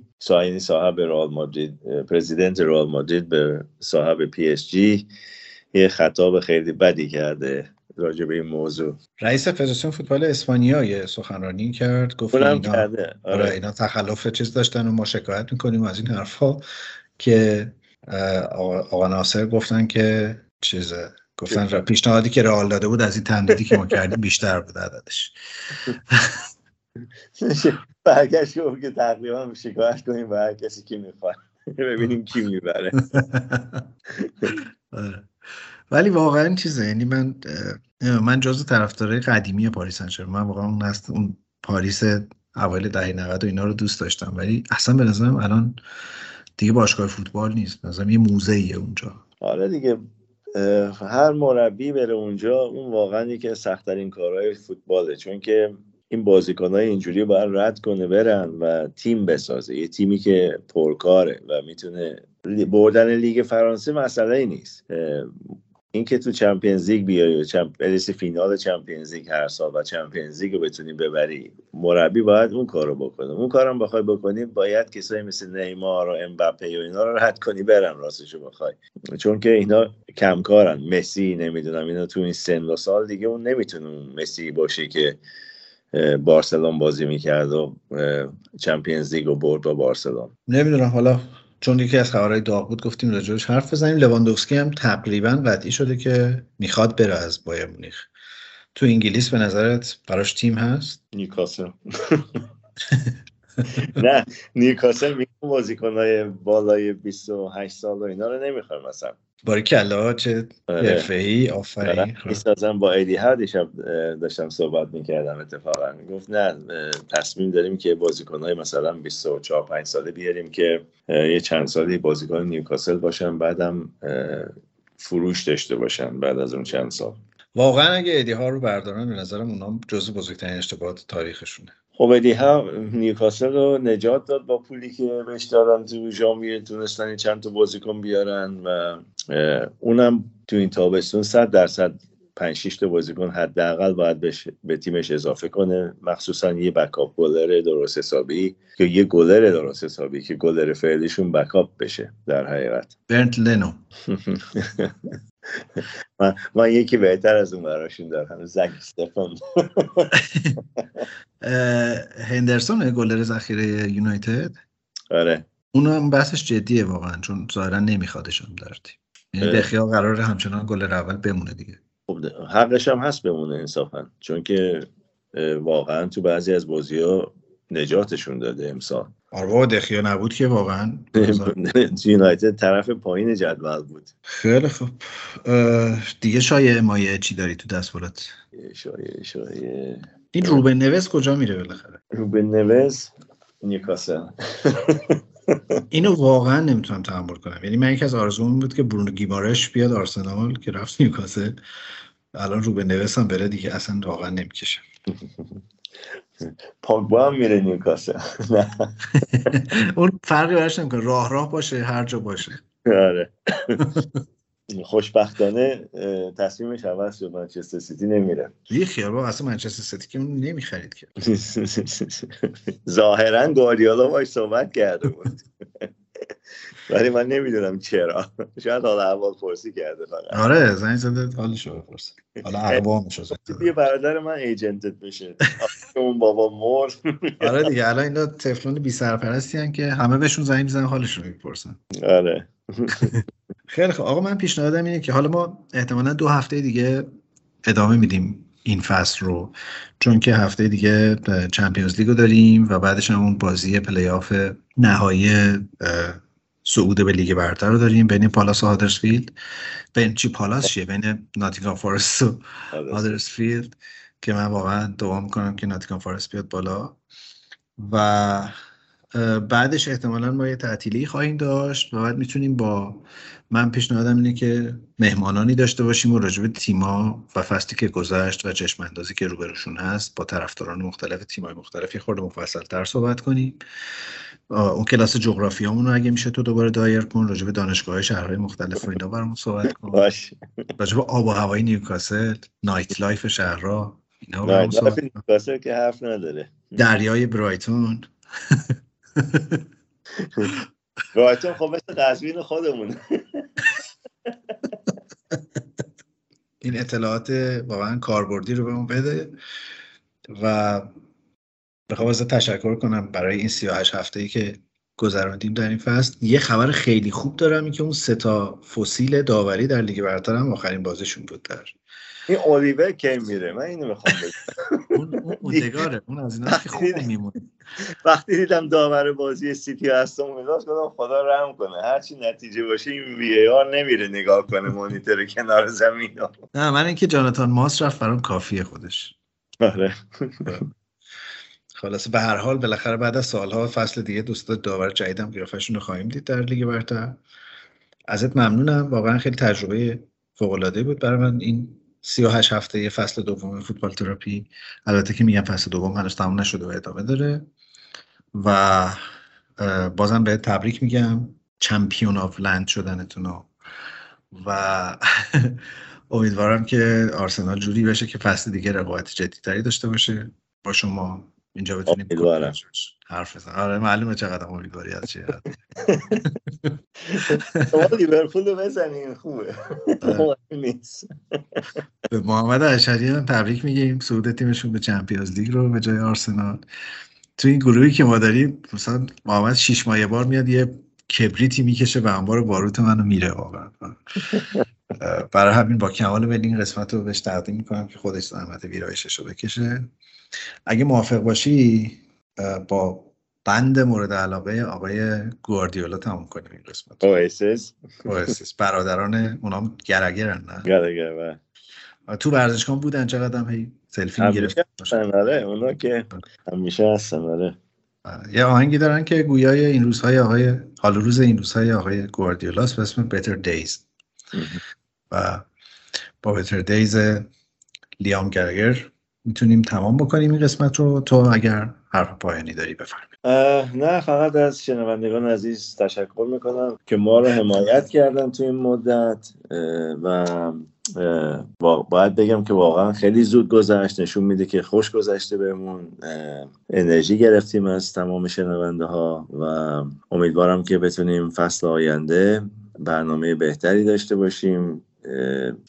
صاحب رئال مادرید پرزیدنت رئال مادرید به صاحب پی اس جی یه خطاب خیلی بدی کرده راجع به این موضوع رئیس فدراسیون فوتبال اسپانیا یه سخنرانی کرد گفت اینا کرده. آره. آره. اینا تخلف چیز داشتن و ما شکایت می‌کنیم از این حرفها که آقا ناصر گفتن که چیزه گفتن را پیشنهادی که رئال داده بود از این تمدیدی که ما کردیم بیشتر بود عددش. برگشت گفت که تقریبا شکایت کنیم به هر کسی که می‌خواد. ببینیم کی می‌بره. آره. ولی واقعا چیزه یعنی من من جزو طرفدارای قدیمی پاریس سن من واقعا اون نست اون پاریس اوایل دهه 90 و اینا رو دوست داشتم. ولی اصلا به نظرم الان دیگه باشگاه فوتبال نیست. مثلا یه موزه ایه اونجا. آره دیگه. هر مربی بره اونجا اون واقعا یکی از سختترین کارهای فوتباله. چون که این بازیکنهای اینجوری باید رد کنه برن و تیم بسازه. یه تیمی که پرکاره و می‌تونه بردن لیگ فرانسه مسئله نیست. اینکه تو Champions League بیای و برسی فینال Champions League هر سال و Champions League رو بتونی ببری مربی باید اون کارو بکنه. اون کارم بخوای بکنی باید کسایی مثل نیمار و امباپه و اینا رو رد کنی برن راستشو بخوای. چون که اینا کمکارن. مسی نمی‌دونم اینا تو این سن و سال دیگه اون نمی‌تونه مسی باشه که بارسلون بازی می‌کرد و چمپیونز لیگ رو برد با بارسلون. نمی‌دونم حالا چون یکی از خبرهای داغ بود گفتیم راجعش حرف بزنیم. لواندوفسکی هم تقریبا قطعی شده که می‌خواد بره از بایر مونیخ. تو انگلیس به نظرت براش تیم هست؟ نیوکاسل. نه نیوکاسل میگم بازیکنهای بالای 28 سال و اینا رو نمی‌خواد مثلا. باری کلا چه آره. حرفه‌ای آفرین. خب. با ایدی. ها دیشب داشتم صحبت می‌کردم اتفاقا. گفت نه تصمیم داریم که بازیکنهای مثلا 24 5 ساله بیاریم که یه چند سالی بازیکن نیوکاسل باشن بعدم فروش داشته باشن بعد از اون چند سال. واقعا اگه ایدی ها رو بردارن به نظرم اونا جزو بزرگترین اشتباهات تاریخشونه. خب ادی ها نیوکاسل رو نجات داد با پولی که بهش دادن تو ژانویه تونستن چند تا بازیکن بیارن و اونم تو این تابستون 100 درصد 5 6 تا بازیکن حداقل باید بش به تیمش اضافه کنه. مخصوصا یه بکاپ گلر درست حسابی که یه گلر درست حسابی که گلر فعلیشون بکاپ بشه در حقیقت. برنت لنو من, من یکی بهتر از اون براشون دارم. زک استفان. هندرسون گلر ذخیره یونایتد؟ آره. اونو هم بحثش جدیه واقعا چون ظاهرا نمیخوادشون در تیم. یعنی دخیا قرار همچنان گلر اول بمونه دیگه. خب حقش هم هست بمونه انصافا چون که واقعا تو بعضی از بازی ها نجاتشون داده امسال. آره بابا دخیا نبود که واقعا. یونایتد طرف پایین جدول بود. خیلی خوب. دیگه شایعه مایه چی داری تو دستورت شایعه شایعه این روبن نوز کجا میره بالاخره؟ روبن نوز نیوکاسل اینو واقعا نمی‌تونم تحمل کنم. یعنی من یکی از آرزوم بود که برونو گیمارش بیاد آرسنال که رفت نیوکاسل. الان رو به نویسم بره دیگه اصلا واقعا نمی‌کشم. پاگبا هم میره نیوکاسل. اون فرقی براش نمی‌کنه. راه راه باشه هر جا باشه. آره. خوشبختانه تصمیمش عوض شد منچستر سیتی نمیره. یه خیال با اصلا منچستر سیتی که نمی‌خرید که. ظاهرا گواردیولا باش صحبت کرده بود. ولی من نمی‌دونم چرا. شاید حالا اول پرسی کرده فقط. آره زنگ زده حالش رو بپرسه. حالا اقوامش یه برادر من ایجنتت بشه اون بابا مرد. آره دیگه الان اینا تفلون بی سرپرستی که همه بهشون زنگ می‌زنن حالش رو می‌پرسن. آره. خیلی خب. آقا من پیشنهادم اینه که حالا ما احتمالا دو هفته دیگه ادامه میدیم این فصل رو چون که هفته دیگه Champions League و داریم و بعدش هم اون بازی پلی آف نهایی صعود به لیگ برتر رو داریم بین پالاس و هادرسفیلد. بین چی؟ پالاس چیه؟ بین ناتینگهام فارست و هادرسفیلد. که من واقعا دعا می‌کنم که ناتینگهام فارست بیاد بالا. و بعدش احتمالا ما یه تعطیلی خواهیم داشت و بعد می‌تونیم با من پیشنهادم اینه که مهمانانی داشته باشیم و راجب تیما و فصلی که گذشت و چشم اندازی که روبروشون هست با طرفداران مختلف تیمای مختلف یه خورده مفصل تر صحبت کنیم. اون کلاس جغرافیامون رو اگه میشه تو دوباره دایر کن راجب دانشگاه شهرهای مختلف و اینا برامون صحبت کن. باش راجب آب و هوای نیوکاسل nightlife شهرها اینا نیوکاسل که حرف نداره. دریای برایتون. برایتون خب مثل قزوین خودمون این اطلاعات واقعا کاربردی رو بهمون بده و بخوام ازت تشکر کنم برای این 38 هفته ای که گذراندیم در این فصل. یه خبر خیلی خوب دارم این که اون سه تا فسیل داوری در لیگ برتر هم آخرین بازشون بود در این اولیور کی میره؟ من اینو می‌خوام اون اون اون اون از اینا که خوب میمونه. وقتی دیدم داور بازی سیتی استون ویلاس گفتم خدا رحم کنه. هرچی نتیجه باشه این VAR نمیره نگاه کنه مانیتور کنار زمین نه من اینکه جاناتان ماس رفت برام کافیه خودش. آره. خلاصه به هر حال بالاخره بعد از سالها فصل دیگه دو سه تا داور جدیدم قیافشون رو خواهیم دید در لیگ برتر. ازت ممنونم. واقعا خیلی تجربه فوق العاده بود برای من. این 38 هفته فصل دوم فوتبال تراپی. البته که میگم فصل دوم هنوز تموم نشده و ادامه داره. و بازم بهت تبریک میگم. champion of England شدنتون و امیدوارم که آرسنال جوری بشه که فصل دیگه رقابت جدیتری داشته باشه. با شما اینجا بتونیم حرف بزن. آره معلومه چقدر امیدواری از چیه شما لیورپول رو بزنین خوبه. آره. نیست. به محمد اشری هم تبریک میگیم. صعود تیمشون به چمپیونز لیگ رو به جای آرسنال. تو این گروهی که ما داریم مثلا محمد شیش ماه بار میاد یه کبریتی می‌کشه به انبار باروت منو میره واقعا. برای همین با کمال به این قسمت رو بهش تقدیم می‌کنم که خودش زحمت ویرایشش رو بکشه. اگه موافق باشی با بند مورد علاقه آقای گواردیولا تموم کنیم این قسمت اویسیس. اویسیس. برادران اونام گرگرن نه؟ گرگر بله. تو ورزشگاه بودن چقدر هم هی سلفی می‌گرفت آره اونا که همیشه هستن آره. یه آهنگی دارن که گویای این روزهای آقای حال روز این روزهای آقای گواردیولاس به اسم Better Days. و با Better Days لیام گرگر می‌تونیم تمام بکنیم این قسمت رو. تو اگر حرف پایانی داری بفرمایید. نه فقط از شنوندگان عزیز تشکر می‌کنم که ما رو حمایت کردن تو این مدت. و باید بگم که واقعا خیلی زود گذشت. نشون میده که خوش گذشته بهمون. انرژی گرفتیم از تمام شنونده ها و امیدوارم که بتونیم فصل آینده برنامه بهتری داشته باشیم.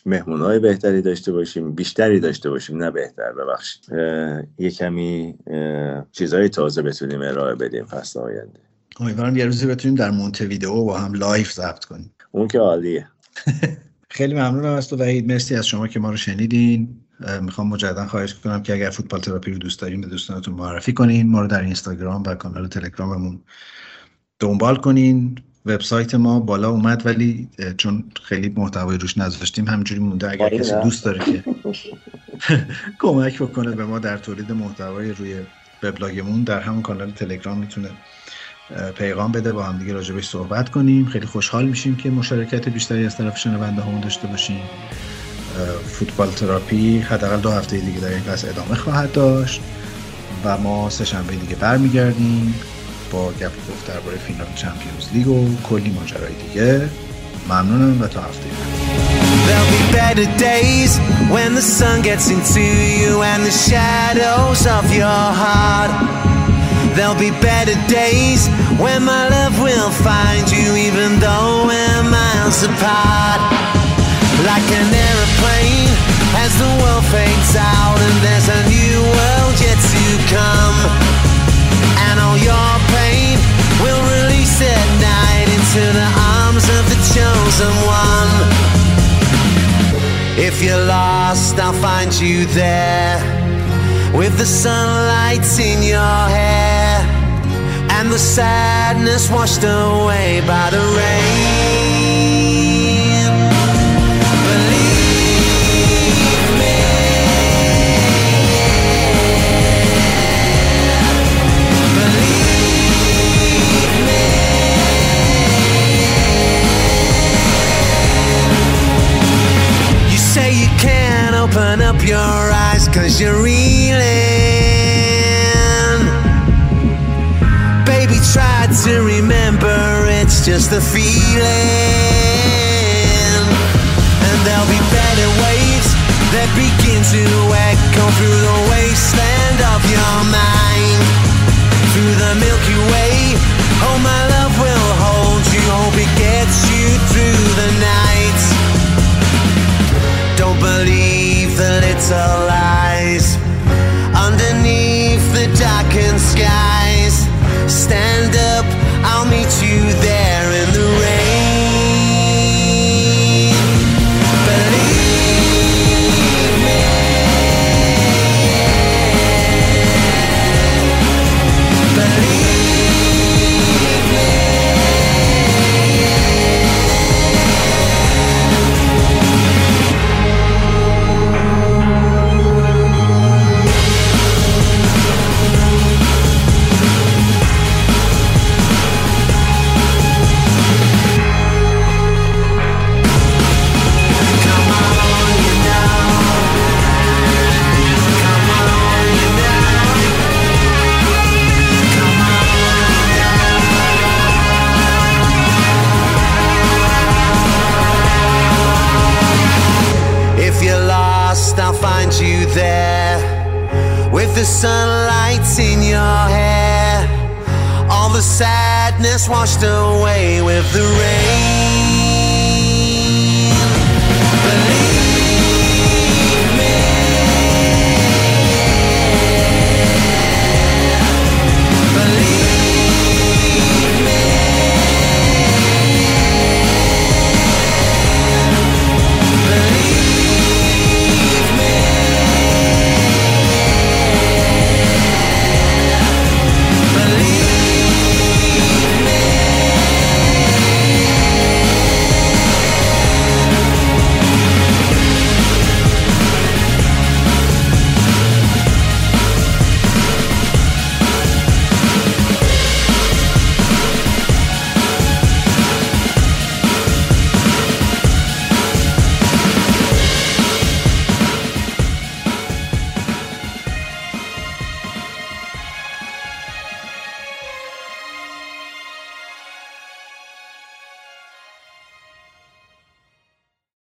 مهمون های بهتری داشته باشیم بیشتری داشته باشیم نه بهتر ببخشید. یه کمی چیزهای تازه بتونیم ارائه بدیم فصل آینده. امیدوارم یه روزی بتونیم در مونت ویدیو با هم live ضبط کنیم. اون که عالیه. خیلی ممنونم از تو وحید. مرسی از شما که ما رو شنیدین. می‌خوام مجددا خواهش کنم که اگر فوتبال تراپی رو دوست دارین به دوستانتون معرفی کنین. ما رو در اینستاگرام و کانال تلگراممون دنبال کنین. وبسایت ما بالا اومد ولی چون خیلی محتوای روش نذاشتیم همینجوری مونده. اگر کسی دوست داره که کمک بکنه به ما در تولید محتوای روی وبلاگمون در همون کانال تلگرام می‌تونه پیغام بده با هم دیگه راجبش صحبت کنیم. خیلی خوشحال میشیم که مشارکت بیشتری از طرف شنونده همون داشته باشیم. فوتبال تراپی حداقل دو هفته دیگه در این ادامه خواهد داشت و ما سه شنبه دیگه برمیگردیم. با گپ گفت درباره فینال چمپیونز لیگ و کلی ماجرای دیگه ممنونم و تا هفته There'll be better days when the sun gets into you and the shadows of your heart. There'll be better days when my love will find you even though we're miles apart. Like an aeroplane as the world fades out and there's a new world yet to come. Into the arms of the chosen one. If you're lost, I'll find you there with the sunlight in your hair and the sadness washed away by the rain. Open up your eyes, cause you're reeling. Baby, try to remember it's just a feeling. And there'll be better waves that begin to echo through the wasteland of your mind. Through the Milky Way, oh, my love will hold you, hope it gets you through the night. Don't believe little underneath the darkened skies. Stand up, I'll meet you there.